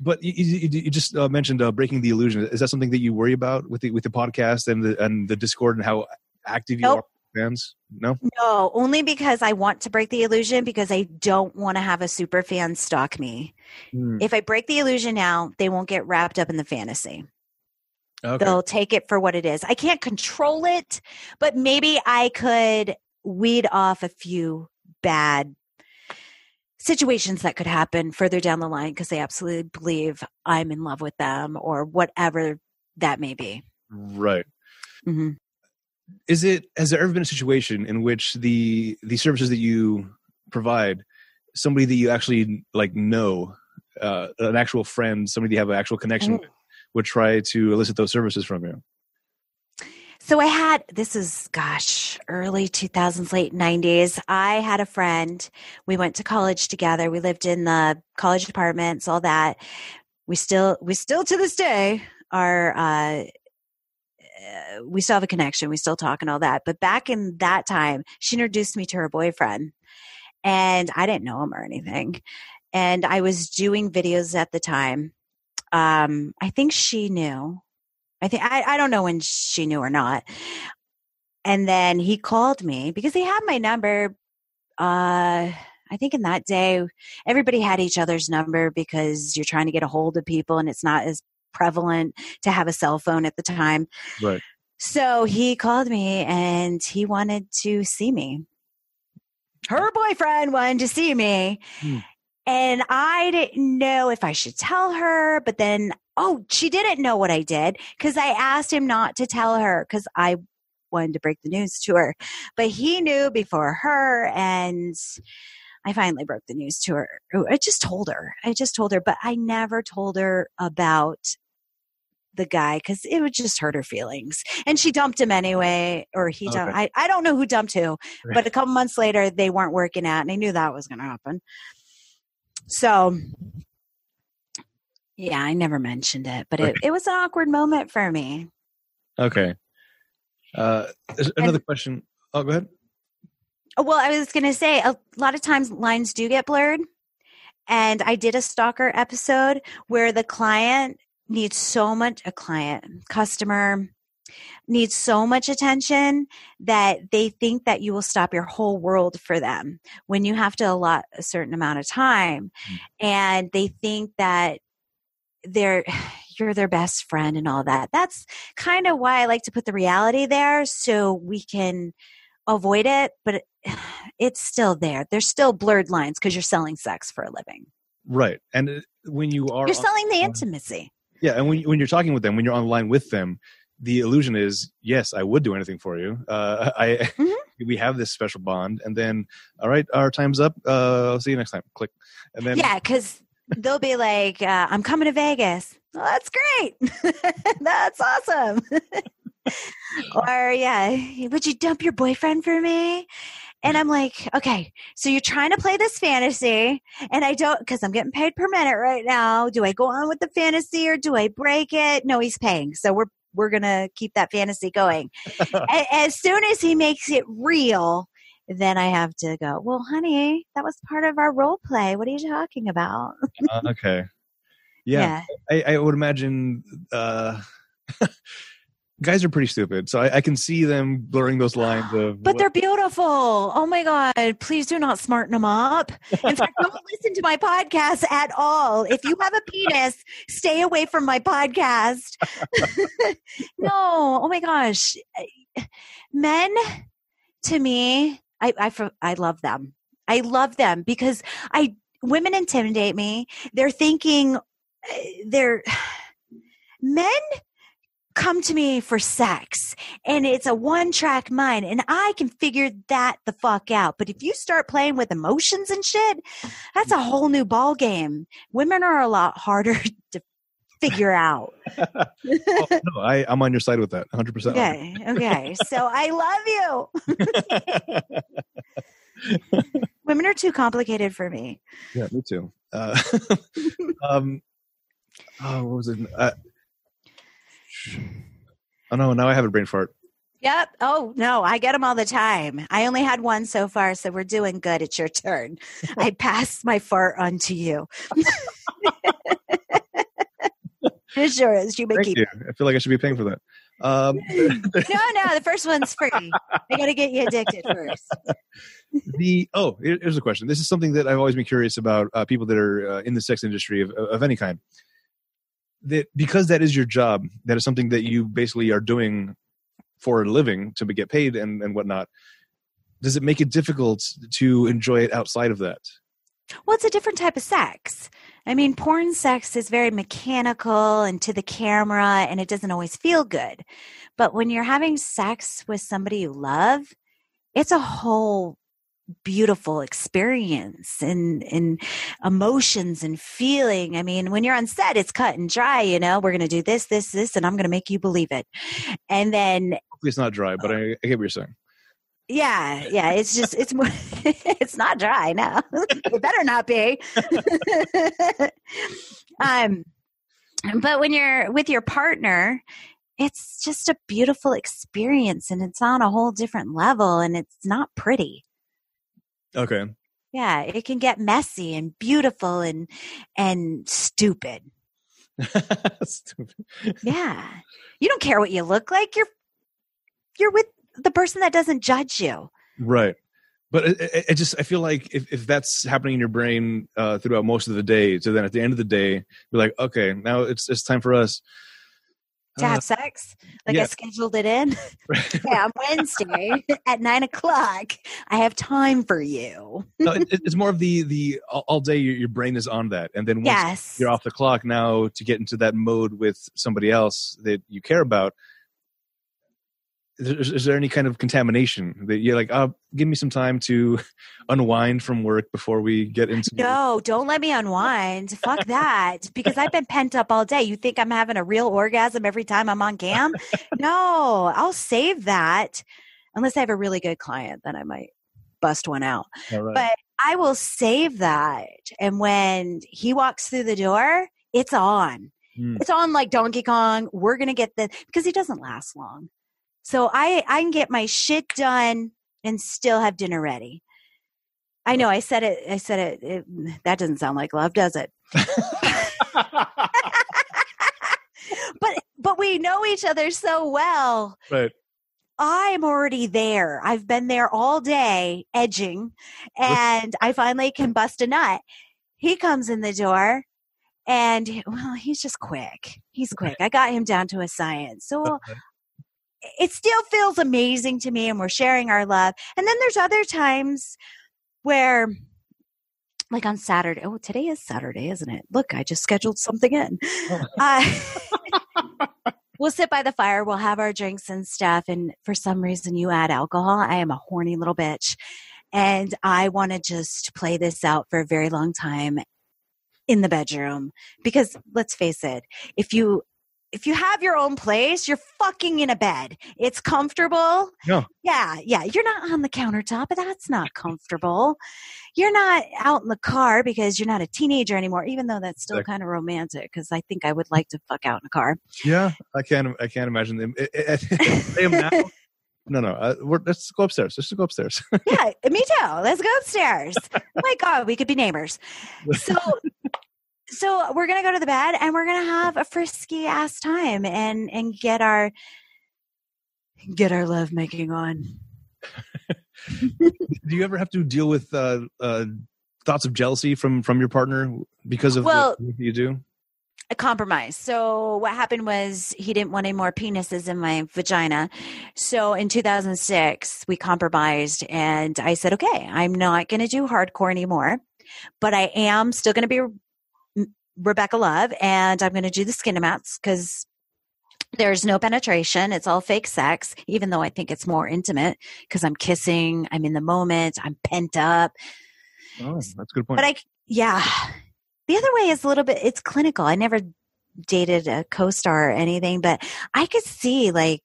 Speaker 1: but you, you, you just uh, mentioned uh, breaking the illusion. Is that something that you worry about with the with the podcast and the and the Discord and how active you nope. are fans? No?
Speaker 3: No, only because I want to break the illusion because I don't want to have a super fan stalk me. Mm. If I break the illusion now, they won't get wrapped up in the fantasy. Okay. They'll take it for what it is. I can't control it, but maybe I could weed off a few bad situations that could happen further down the line because they absolutely believe I'm in love with them or whatever that may be.
Speaker 1: Right. Mm-hmm is it has there ever been a situation in which the the services that you provide somebody that you actually like know, uh, an actual friend, somebody you have an actual connection
Speaker 3: Mm.
Speaker 1: with, would try to elicit those services from you?
Speaker 3: So I had this is gosh, early 2000s, late 90s. I had a friend. We went to college together. We lived in the college apartments, all that. We still we still to this day are uh, we still have a connection. We still talk and all that. But back in that time, she introduced me to her boyfriend. And I didn't know him or anything. And I was doing videos at the time. Um, I think she knew. I think I, I don't know when she knew or not. And then he called me because he had my number. Uh, I think in that day, everybody had each other's number because you're trying to get a hold of people, and it's not as prevalent to have a cell phone at the time.
Speaker 1: Right.
Speaker 3: So he called me and he wanted to see me. Her boyfriend wanted to see me.
Speaker 1: Hmm.
Speaker 3: And I didn't know if I should tell her, but then, oh, she didn't know what I did because I asked him not to tell her because I wanted to break the news to her. But he knew before her, and I finally broke the news to her. I just told her. I just told her, but I never told her about the guy because it would just hurt her feelings. And she dumped him anyway, or he dumped.
Speaker 1: Okay.
Speaker 3: I, I don't know who dumped who,
Speaker 1: Right.
Speaker 3: but a couple months later, they weren't working out, and I knew that was going to happen. So, yeah, I never mentioned it, but it,
Speaker 1: Okay.
Speaker 3: it was an awkward moment for me.
Speaker 1: Okay. Uh, another question. Oh, go ahead.
Speaker 3: Oh, Well, I was going to say a lot of times lines do get blurred. And I did a stalker episode where the client needs so much, a client, customer needs so much attention that they think that you will stop your whole world for them when you have to allot a certain amount of time.
Speaker 1: Mm.
Speaker 3: And they think that they're, you're their best friend and all that. That's kind of why I like to put the reality there so we can avoid it, but it's still there. There's still blurred lines because you're selling sex for a living.
Speaker 1: Right. And uh, when you are,
Speaker 3: You're selling the intimacy.
Speaker 1: Yeah, and when when you're talking with them, when you're on the line with them, the illusion is, yes, I would do anything for you. Uh, I
Speaker 3: Mhm.
Speaker 1: we have this special bond, and then, all right, our time's up. Uh, I'll see you next time. Click, and then
Speaker 3: Yeah, because they'll be like, uh, I'm coming to Vegas. Well, that's great. that's awesome. or, yeah, would you dump your boyfriend for me? And I'm like, okay, so you're trying to play this fantasy, and I don't, because I'm getting paid per minute right now. Do I go on with the fantasy or do I break it? No, he's paying, so we're we're gonna keep that fantasy going. As soon as he makes it real, then I have to go. Well, honey, that was part of our role play. What are you talking about?
Speaker 1: uh, okay, yeah, I, I would imagine uh, guys are pretty stupid, so I, I can see them blurring those lines of.
Speaker 3: But
Speaker 1: what-
Speaker 3: they're beautiful. Oh my God. Please do not smarten them up. In fact, don't listen to my podcast at all. If you have a penis, stay away from my podcast. no. Oh my gosh. Men, to me, I, I, I love them. I love them because I, women intimidate me. They're thinking, uh, they're, men come to me for sex and it's a one track mind and I can figure that the fuck out. But if you start playing with emotions and shit, that's a whole new ball game. Women are a lot harder to figure out.
Speaker 1: oh, no, I, I'm on your side with that, 100. percent
Speaker 3: Okay. Okay. So I love you. Women are too complicated for me.
Speaker 1: Yeah, me too. Uh, um, oh, what was it? Uh, oh no, now I have a brain fart.
Speaker 3: Yep. Oh, no, I get them all the time. I only had one so far, so we're doing good. It's your turn. I pass my fart on to you. it sure is. You may
Speaker 1: Thank
Speaker 3: keep
Speaker 1: you. I feel like I should be paying for that. Um,
Speaker 3: No, no, the first one's free. I got to get you addicted first.
Speaker 1: the oh, here- here's a question. This is something that I've always been curious about. Uh, people that are uh, in the sex industry of, of any kind. That because that is your job, that is something that you basically are doing for a living to get paid and and whatnot. Does it make it difficult to enjoy it outside of that?
Speaker 3: Well, it's a different type of sex. I mean, porn sex is very mechanical and to the camera, and it doesn't always feel good. But when you're having sex with somebody you love, it's a whole beautiful experience and and emotions and feeling. I mean, when you're on set, it's cut and dry. You know, we're going to do this, this, this, and I'm going to make you believe it. And then
Speaker 1: it's not dry, but I, I get what you're saying.
Speaker 3: yeah, yeah, it's just it's more it's not dry now. it better not be. um but when you're with your partner, it's just a beautiful experience and it's on a whole different level and it's not pretty.
Speaker 1: Okay.
Speaker 3: Yeah, it can get messy and beautiful and and stupid.
Speaker 1: Stupid.
Speaker 3: Yeah. You don't care what you look like. You're you're with the person that doesn't judge you.
Speaker 1: Right. But it, it, it just, I feel like if, if that's happening in your brain uh, throughout most of the day, so then at the end of the day, you're like, okay, now it's it's time for us.
Speaker 3: To
Speaker 1: Uh,
Speaker 3: have sex, like I scheduled it in. yeah, on Wednesday at nine o'clock. I have time for you.
Speaker 1: no, it, it's more of the the all, all day your, your brain is on that, and then once
Speaker 3: Yes.
Speaker 1: you're off the clock now to get into that mode with somebody else that you care about. Is, is there any kind of contamination that you're like, oh, give me some time to unwind from work before we get into
Speaker 3: No, don't let me unwind. Fuck that. Because I've been pent up all day. You think I'm having a real orgasm every time I'm on cam? No, I'll save that. Unless I have a really good client, then I might bust one out.
Speaker 1: Right.
Speaker 3: But I will save that. And when he walks through the door, it's on.
Speaker 1: Hmm.
Speaker 3: It's on like Donkey Kong. We're going to get the, because he doesn't last long. So I, I can get my shit done and still have dinner ready. I know I said it, I said it, it that doesn't sound like love, does it? But, but we know each other so well.
Speaker 1: right.
Speaker 3: I'm already there. I've been there all day edging and I finally can bust a nut. He comes in the door and well, he's just quick. He's quick. I got him down to a science. So. It still feels amazing to me and we're sharing our love. And then there's other times where like on Saturday. Oh, today is Saturday, isn't it? Look, I just scheduled something in. Uh, we'll sit by the fire, we'll have our drinks and stuff. And for some reason, you add alcohol. I am a horny little bitch. And I want to just play this out for a very long time in the bedroom. Because let's face it, if you if you have your own place, you're fucking in a bed. It's comfortable.
Speaker 1: Yeah.
Speaker 3: Yeah, yeah. You're not on the countertop, but that's not comfortable. You're not out in the car because you're not a teenager anymore, even though that's still kind of romantic because I think I would like to fuck out in a car.
Speaker 1: Yeah, I can't. I can't imagine them. I, I, I am now. No, no. Uh, we're, let's go upstairs. Let's go upstairs.
Speaker 3: yeah, me too. Let's go upstairs. oh my god, we could be neighbors. So so we're gonna go to the bed and we're gonna have a frisky ass time and and get our get our love making on.
Speaker 1: Do you ever have to deal with uh, uh, thoughts of jealousy from from your partner because of
Speaker 3: Well-
Speaker 1: what you do?
Speaker 3: a compromise. So what happened was he didn't want any more penises in my vagina. So in 2006, we compromised and I said, okay, I'm not going to do hardcore anymore, but I am still going to be Rebecca Love and I'm going to do the skin amounts because there's no penetration. It's all fake sex, even though I think it's more intimate because I'm kissing, I'm in the moment, I'm pent up.
Speaker 1: Oh, that's a good point.
Speaker 3: But I, yeah. The other way is a little bit, it's clinical. I never dated a co star or anything, but I could see like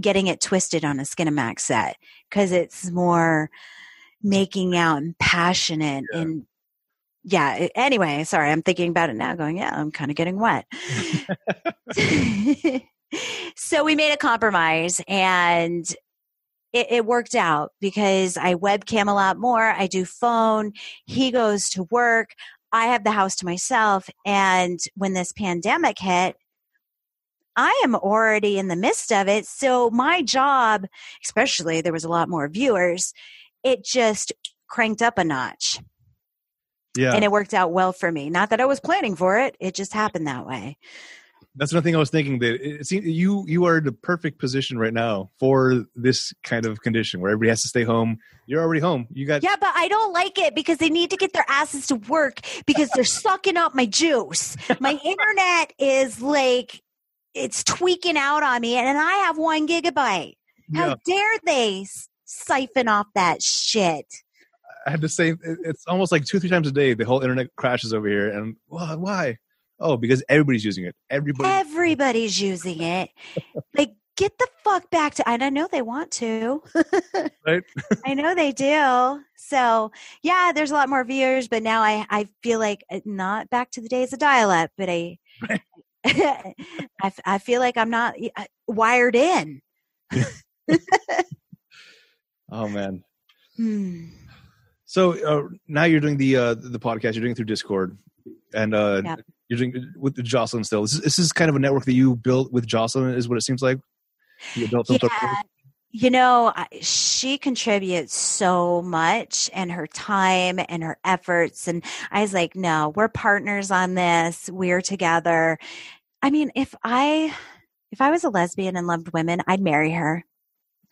Speaker 3: getting it twisted on a Skinamax set because it's more making out and passionate
Speaker 1: Yeah.
Speaker 3: and yeah. Anyway, sorry, I'm thinking about it now going, yeah, I'm kind of getting wet. so we made a compromise and it, it worked out because I webcam a lot more. I do phone. He goes to work. I have the house to myself. And when this pandemic hit, I am already in the midst of it. So my job, especially there was a lot more viewers, it just cranked up a notch
Speaker 1: yeah,
Speaker 3: and it worked out well for me. Not that I was planning for it. It just happened that way.
Speaker 1: that's another thing I was thinking. That it seems you you are in the perfect position right now for this kind of condition where everybody has to stay home. You're already home. You got
Speaker 3: Yeah, but I don't like it because they need to get their asses to work because they're sucking up my juice. My internet is like it's tweaking out on me, and I have one gigabyte. How
Speaker 1: yeah.
Speaker 3: dare they siphon off that shit?
Speaker 1: I had to say it's almost like two, three times a day. The whole internet crashes over here, and why? why? Oh, because everybody's using it. Everybody.
Speaker 3: Everybody's using it. like, get the fuck back to. And I know they want to.
Speaker 1: Right.
Speaker 3: I know they do. So yeah, there's a lot more viewers, but now I I feel like uh, not back to the days of dial-up, but I I feel like I'm not uh, wired in.
Speaker 1: oh man.
Speaker 3: Hmm.
Speaker 1: So uh, now you're doing the uh, the podcast. You're doing it through Discord, and uh, you're doing with Jocelyn still. This is, this is kind of a network that you built with Jocelyn, is what it seems like. Film Talk
Speaker 3: Yeah, you know, she contributes so much and her time and her efforts. And I was like, no, we're partners on this. We're together. I mean, if I if I was a lesbian and loved women, I'd marry her.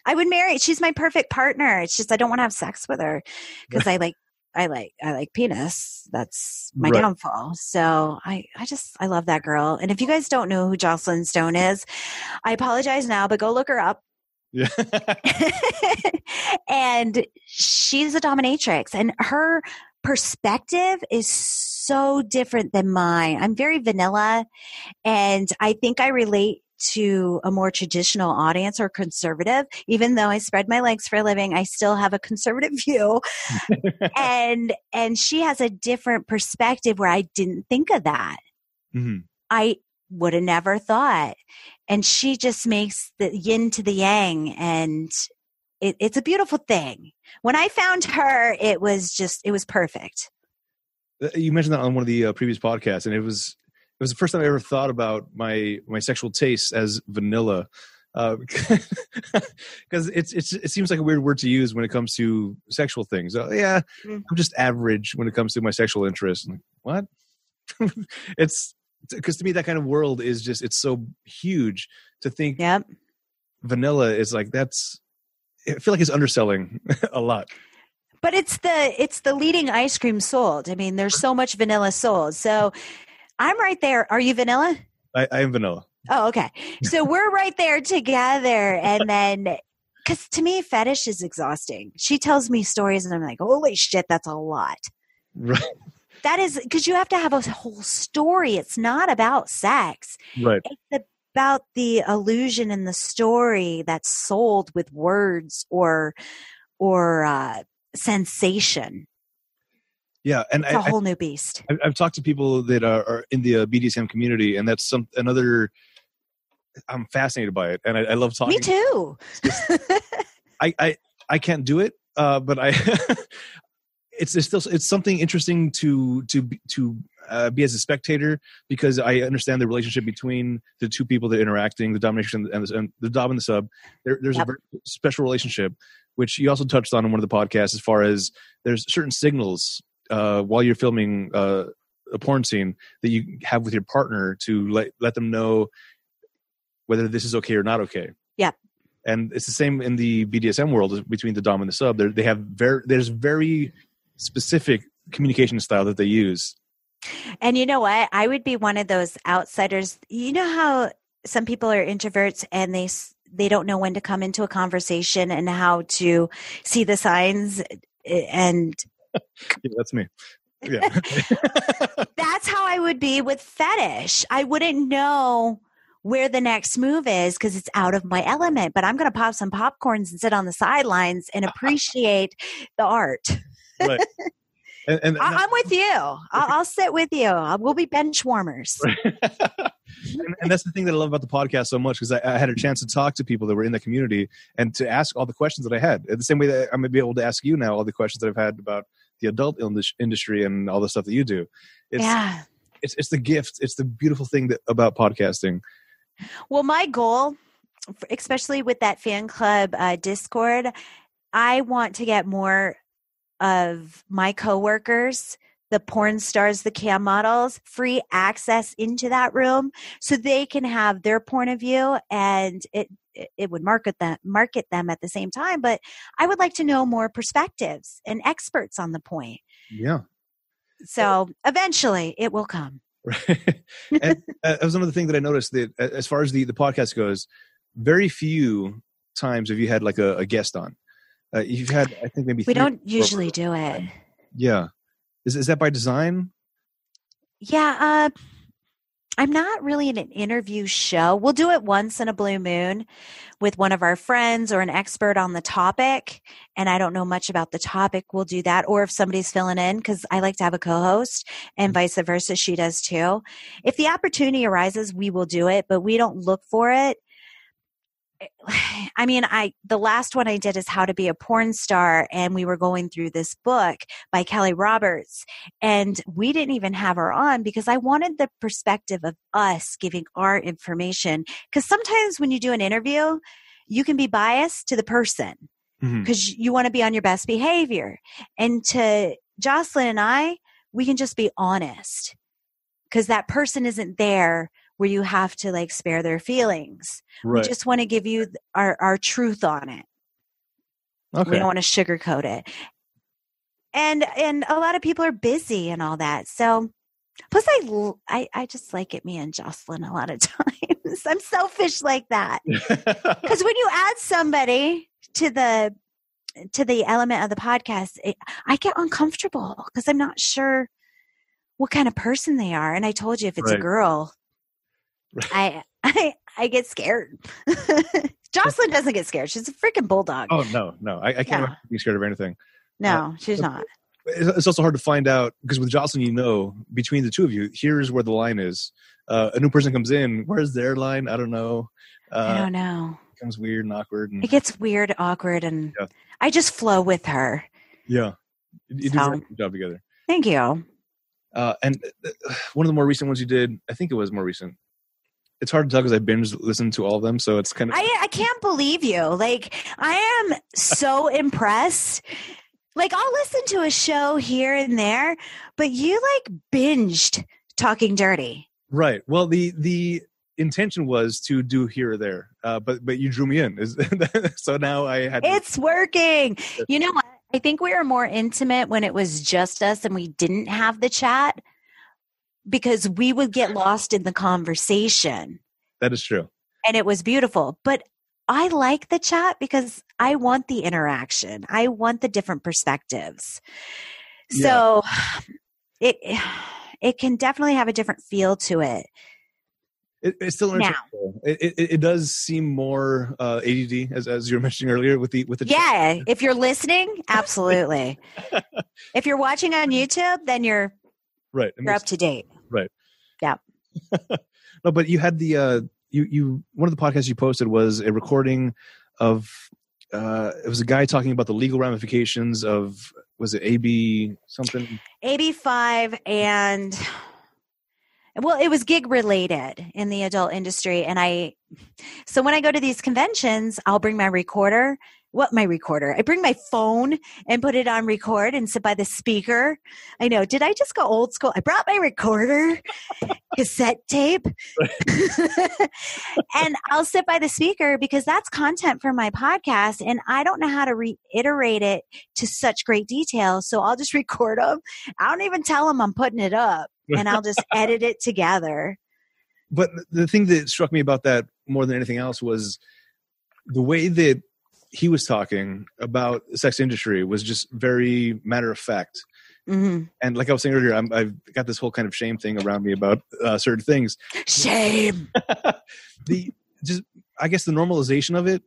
Speaker 3: I would marry. She's my perfect partner. It's just I don't want to have sex with her because I like I like I like penis. That's my
Speaker 1: Right.
Speaker 3: downfall. So I I just I love that girl. And if you guys don't know who Jocelyn Stone is, I apologize now, but go look her up.
Speaker 1: Yeah.
Speaker 3: and she's a dominatrix and her perspective is so different than mine. I'm very vanilla and I think I relate to a more traditional audience or conservative even though I spread my legs for a living I still have a conservative view and and she has a different perspective where I didn't think of that
Speaker 1: Mhm.
Speaker 3: I would have never thought. And she just makes the yin to the yang and it, it's a beautiful thing. When I found her, it was just, it was perfect.
Speaker 1: Uh, you mentioned that on one of the uh, previous podcasts, and it was was the first time I ever thought about my my sexual tastes as vanilla, because it's it's it seems like a weird word to use when it comes to sexual things. Uh, yeah,
Speaker 3: Mm.
Speaker 1: I'm just average when it comes to my sexual interests. Like, what? it's because to me that kind of world is just it's so huge to think
Speaker 3: Yep.
Speaker 1: vanilla is like that's. I feel like it's underselling a lot.
Speaker 3: But it's the, it's the leading ice cream sold. I mean, there's so much vanilla sold. So I'm right there. Are you vanilla?
Speaker 1: I, I am vanilla.
Speaker 3: Oh, okay. So we're right there together. And then, because to me, fetish is exhausting. She tells me stories, and I'm like, holy shit, that's a lot.
Speaker 1: Right.
Speaker 3: That is because you have to have a whole story. It's not about sex,
Speaker 1: Right.
Speaker 3: it's about the illusion and the story that's sold with words or, or, uh, sensation.
Speaker 1: Yeah, and
Speaker 3: It's
Speaker 1: I,
Speaker 3: a
Speaker 1: I
Speaker 3: whole new beast.
Speaker 1: I've, I've talked to people that are, are in the uh, BDSM community, and that's some another. I'm fascinated by it, and I, I love talking.
Speaker 3: Me too.
Speaker 1: I, I I can't do it, uh, but I. it's, it's still it's something interesting to to be- to uh, be as a spectator because I understand the relationship between the two people that are interacting, the domination and the, and the dom and the sub. There, there's
Speaker 3: Yep.
Speaker 1: a very special relationship, which you also touched on in one of the podcasts, as far as there's certain signals uh, while you're filming uh, a porn scene that you have with your partner to let let them know whether this is okay or not okay.
Speaker 3: Yeah.
Speaker 1: And it's the same in the BDSM world between the dom and the sub. They're, they have very there's very specific communication style that they use.
Speaker 3: And you know what? I would be one of those outsiders. You know how some people are introverts and they they don't know when to come into a conversation and how to see the signs eh, and
Speaker 1: Yeah, that's me. Yeah.
Speaker 3: that's how I would be with fetish. I wouldn't know where the next move is because it's out of my element, but I'm going to pop some popcorns and sit on the sidelines and appreciate the art.
Speaker 1: right. And, and
Speaker 3: I, I'm with you. I'll, I'll sit with you. We'll be bench warmers.
Speaker 1: and, and that's the thing that I love about the podcast so much because I, I had a chance to talk to people that were in the community and to ask all the questions that I had. The same way that I'm gonna be able to ask you now all the questions that I've had about the adult indus- industry and all the stuff that you do. It's,
Speaker 3: yeah.
Speaker 1: it's it's the gift. It's the beautiful thing that, about podcasting.
Speaker 3: Well, my goal, especially with that fan club uh, Discord, I want to get more of my coworkers, the porn stars, the cam models, free access into that room so they can have their point of view and it it- would market them market them at the same time but i would like to know more perspectives and experts on the point
Speaker 1: Yeah.
Speaker 3: so eventually it will come
Speaker 1: Right. and uh, that was another thing that I noticed that uh, as far as the, the podcast goes, very few times have you had like a, a guest on. Uh, you've had, I think, maybe
Speaker 3: We don't usually do it.
Speaker 1: Yeah, is is that by design?
Speaker 3: Yeah, uh, I'm not really in an interview show. We'll do it once in a blue moon with one of our friends or an expert on the topic. And I don't know much about the topic. We'll do that. Or if somebody's filling in, because I like to have a co host and vice versa, she does too. If the opportunity arises, we will do it, but we don't look for it. Eh, I mean, I the last one I did is How to Be a Porn Star, and we were going through this book by Kelly Roberts, and we didn't even have her on because I wanted the perspective of us giving our information. Because sometimes when you do an interview, you can be biased to the person
Speaker 1: mm-hmm.
Speaker 3: because you want to be on your best behavior. And to Jocelyn and I, we can just be honest because that person isn't there where you have to like spare their feelings.
Speaker 1: Right.
Speaker 3: We just want to give you our, our truth on it. We don't want to sugarcoat it. And and a lot of people are busy and all that. So plus I I, I just like it me and Jocelyn a lot of times. I'm selfish like that. Because when you add somebody to the to the element of the podcast, it, I get uncomfortable because I'm not sure what kind of person they are. And I told you if it's a girl,
Speaker 1: Right.
Speaker 3: I I I get scared. Jocelyn doesn't get scared. She's a freaking bulldog.
Speaker 1: oh no, no, I, I can't
Speaker 3: Yeah.
Speaker 1: imagine being scared of anything.
Speaker 3: no, she's
Speaker 1: but-
Speaker 3: not.
Speaker 1: It's also hard to find out because with Jocelyn, you know, between the two of you, here's where the line is. Uh, a new person comes in. Where's their line? I don't know.
Speaker 3: I
Speaker 1: Uh,
Speaker 3: don't know.
Speaker 1: It becomes weird and awkward. And,
Speaker 3: It gets weird, awkward, and
Speaker 1: Yeah.
Speaker 3: I just flow with her.
Speaker 1: yeah, you, you do a good job together.
Speaker 3: Thank you.
Speaker 1: Uh, and uh, one of the more recent ones you did, I think it was more recent. It's hard to tell because I binge listened to all of them, so it's kind of
Speaker 3: I I can't believe you. Like I am so impressed. Like I'll listen to a show here and there, but you like binged talking dirty.
Speaker 1: right. Well, the the intention was to do here or there, uh, but but you drew me in, Is- so now I had. to-
Speaker 3: It's working. You know what? I think we were more intimate when it was just us and we didn't have the chat because we would get lost in the conversation.
Speaker 1: that is true.
Speaker 3: and it was beautiful. But I like the chat because I want the interaction. I want the different perspectives. So it it can definitely have a different feel to it.
Speaker 1: It, it's still
Speaker 3: Now.
Speaker 1: interesting. It, it, it does seem more uh, ADD, as, as you were mentioning earlier, with the with the
Speaker 3: Yeah, if you're listening, absolutely. if you're watching on YouTube, then you're
Speaker 1: right.
Speaker 3: You're up to date.
Speaker 1: no, but you had the uh, you you one of the podcasts you posted was a recording of uh, it was a guy talking about the legal ramifications of was it AB something?
Speaker 3: 85 and well it was gig related in the adult industry. And i so when i go to these conventions i'll bring my recorder what my recorder? I bring my phone and put it on record and sit by the speaker. I know. Did i just go old school? I brought my recorder cassette tape and i'll sit by the speaker because that's content for my podcast and i don't know how to reiterate it to such great detail so i'll just record them I don't even tell them I'm putting it up and I'll just edit it together.
Speaker 1: but the thing that struck me about that more than anything else was the way that he was talking about the sex industry was just very matter of fact.
Speaker 3: Hmm
Speaker 1: and like i was saying earlier I'm, i've got this whole kind of shame thing around me about uh, certain things.
Speaker 3: Shame.
Speaker 1: the just i guess the normalization of it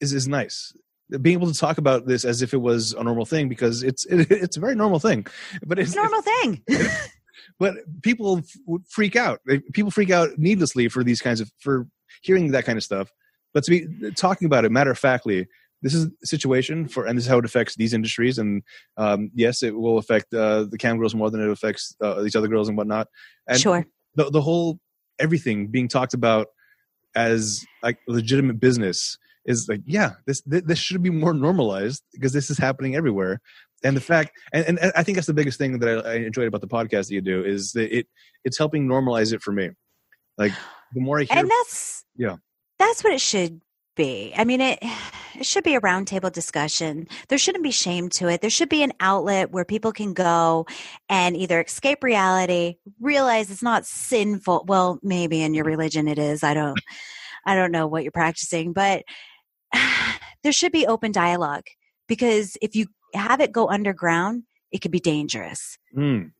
Speaker 1: is is nice. Being able to talk about this as if it was a normal thing because it's it, it's a very normal thing. But it's
Speaker 3: It's a normal thing.
Speaker 1: but people freak out. People freak out needlessly for these kinds of for hearing that kind of stuff but to be talking about it matter of factly this is the situation for and this is how it affects these industries and um, yes it will affect uh, the cam girls more than it affects uh, these other girls and whatnot and
Speaker 3: sure.
Speaker 1: the, the whole everything being talked about as like legitimate business is like yeah this this, this should be more normalized because this is happening everywhere and the fact and, and i think that's the biggest thing that I, I enjoyed about the podcast that you do is that it it's helping normalize it for me like the more i hear
Speaker 3: And that's
Speaker 1: Yeah.
Speaker 3: That's what it should be. I mean it it should be a roundtable discussion. There shouldn't be shame to it. There should be an outlet where people can go and either escape reality, realize it's not sinful. Well, maybe in your religion it is. I don't I don't know what you're practicing, but there should be open dialogue because if you have it go underground, it could be dangerous.
Speaker 1: Mm.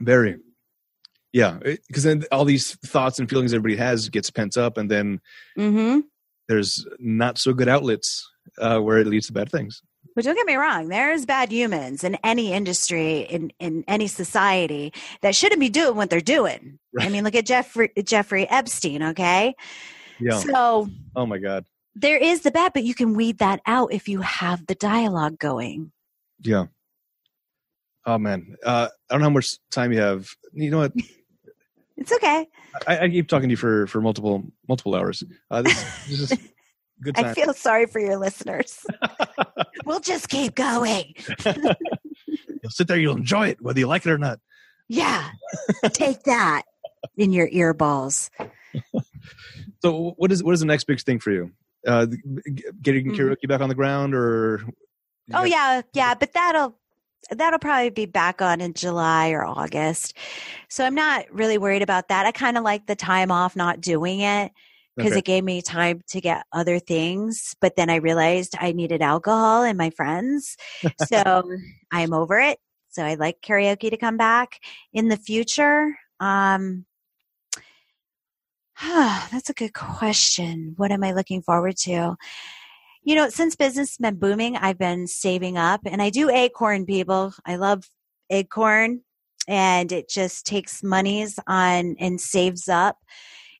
Speaker 1: Very. Yeah, because then all these thoughts and feelings everybody has gets pent up, and then
Speaker 3: Mm-hmm.
Speaker 1: there's not so good outlets uh, where it leads to bad things.
Speaker 3: But don't get me wrong, there's bad humans in any industry, in, in any society that shouldn't be doing what they're doing. I mean, look at Jeffrey, Jeffrey Epstein, okay?
Speaker 1: Yeah.
Speaker 3: So
Speaker 1: Oh my God.
Speaker 3: there is the bad, but you can weed that out if you have the dialogue going.
Speaker 1: Yeah. Oh man. Uh, I don't know how much time you have. You know what?
Speaker 3: It's okay.
Speaker 1: I, I keep talking to you for for multiple multiple hours. Uh, this, this is good
Speaker 3: I feel sorry for your listeners. we'll just keep going.
Speaker 1: you'll sit there. You'll enjoy it, whether you like it or not.
Speaker 3: Yeah. Take that in your ear balls.
Speaker 1: So, what is what is the next big thing for you? Uh, getting
Speaker 3: Mhm.
Speaker 1: karaoke back on the ground, or
Speaker 3: Oh yeah, yeah, but that'll that'll probably be back on in July or August. So I'm not really worried about that. I kind of like the time off not doing it because
Speaker 1: Okay.
Speaker 3: it gave me time to get other things, but then I realized I needed alcohol and my friends. So I'm over it. So I'd like karaoke to come back in the future. Um that's a good question. What am I looking forward to? You know, since business has been booming, I've been saving up and I do acorn people. I love acorn and it just takes monies on and saves up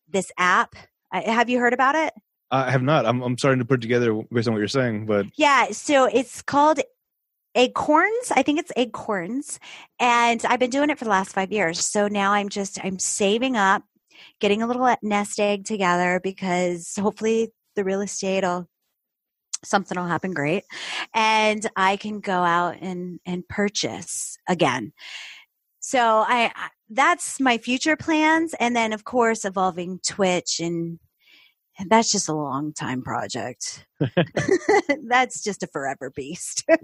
Speaker 3: this app. Have you heard about it?
Speaker 1: I have not. I'm I'm starting to put together based on what you're saying, but
Speaker 3: Yeah, so it's called Acorns. I think it's Acorns. And I've been doing it for the last five years. So now I'm just I'm saving up, getting a little nest egg together because hopefully the real estate will something will happen great. And I can go out and and purchase again. So I that's my future plans. And then of course evolving Twitch and and that's just a long time project. that's just a forever beast.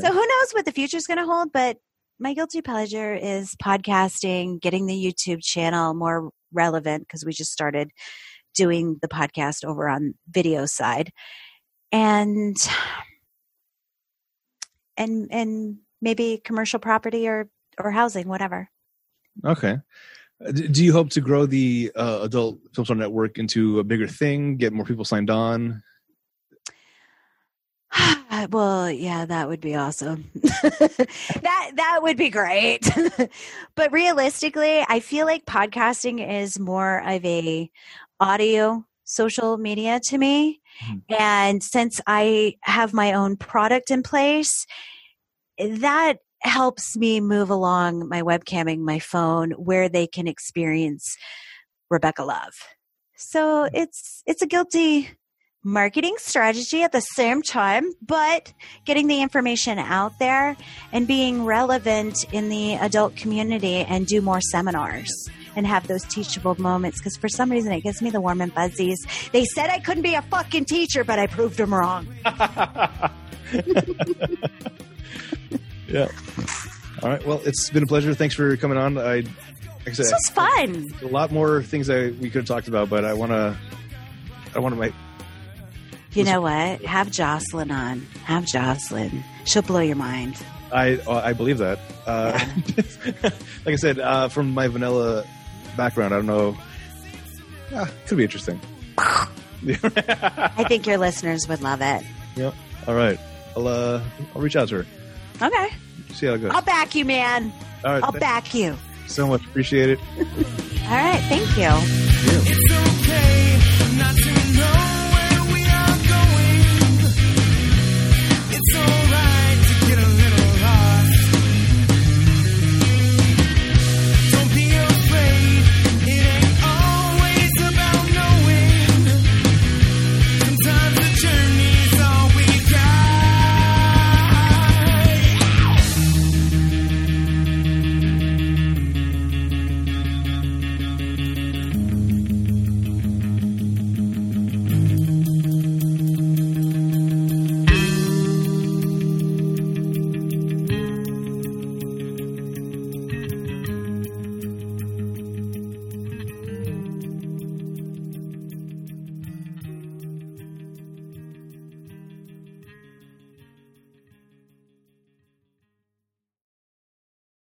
Speaker 3: So who knows what the future is going to hold, but my guilty pleasure is podcasting, getting the YouTube channel more relevant because we just started doing the podcast over on video side. And and and maybe commercial property or or housing, whatever.
Speaker 1: okay. Uh, Do you hope to grow the uh, adult film star network into a bigger thing? Get more people signed on?
Speaker 3: well, yeah, that would be awesome. that that would be great. but realistically, I feel like podcasting is more of a audio social media to me.
Speaker 1: Mhm.
Speaker 3: And since I have my own product in place, that helps me move along my webcamming, my phone, where they can experience Rebecca Love. So it's it's a guilty marketing strategy at the same time, but getting the information out there and being relevant in the adult community and do more seminars and have those teachable moments because for some reason it gives me the warm and fuzzies. They said I couldn't be a fucking teacher, but I proved them wrong.
Speaker 1: yeah. All right. Well, it's been a pleasure. Thanks for coming on. I, like I said,
Speaker 3: This was fun.
Speaker 1: a lot more things that we could have talked about, but I want to. I want to make.
Speaker 3: You know what? Have Jocelyn on. Have Jocelyn. She'll blow your mind.
Speaker 1: I I believe that. Uh, like I said, uh, from my vanilla background, I don't know. Yeah, could be interesting.
Speaker 3: I think your listeners would love it.
Speaker 1: Yep. All right. I'll uh, I'll reach out to her.
Speaker 3: Okay.
Speaker 1: See how it goes.
Speaker 3: I'll back you, man.
Speaker 1: All right.
Speaker 3: I'll back you.
Speaker 1: you so much. Appreciate it.
Speaker 3: All right. Thank you.
Speaker 1: Yeah.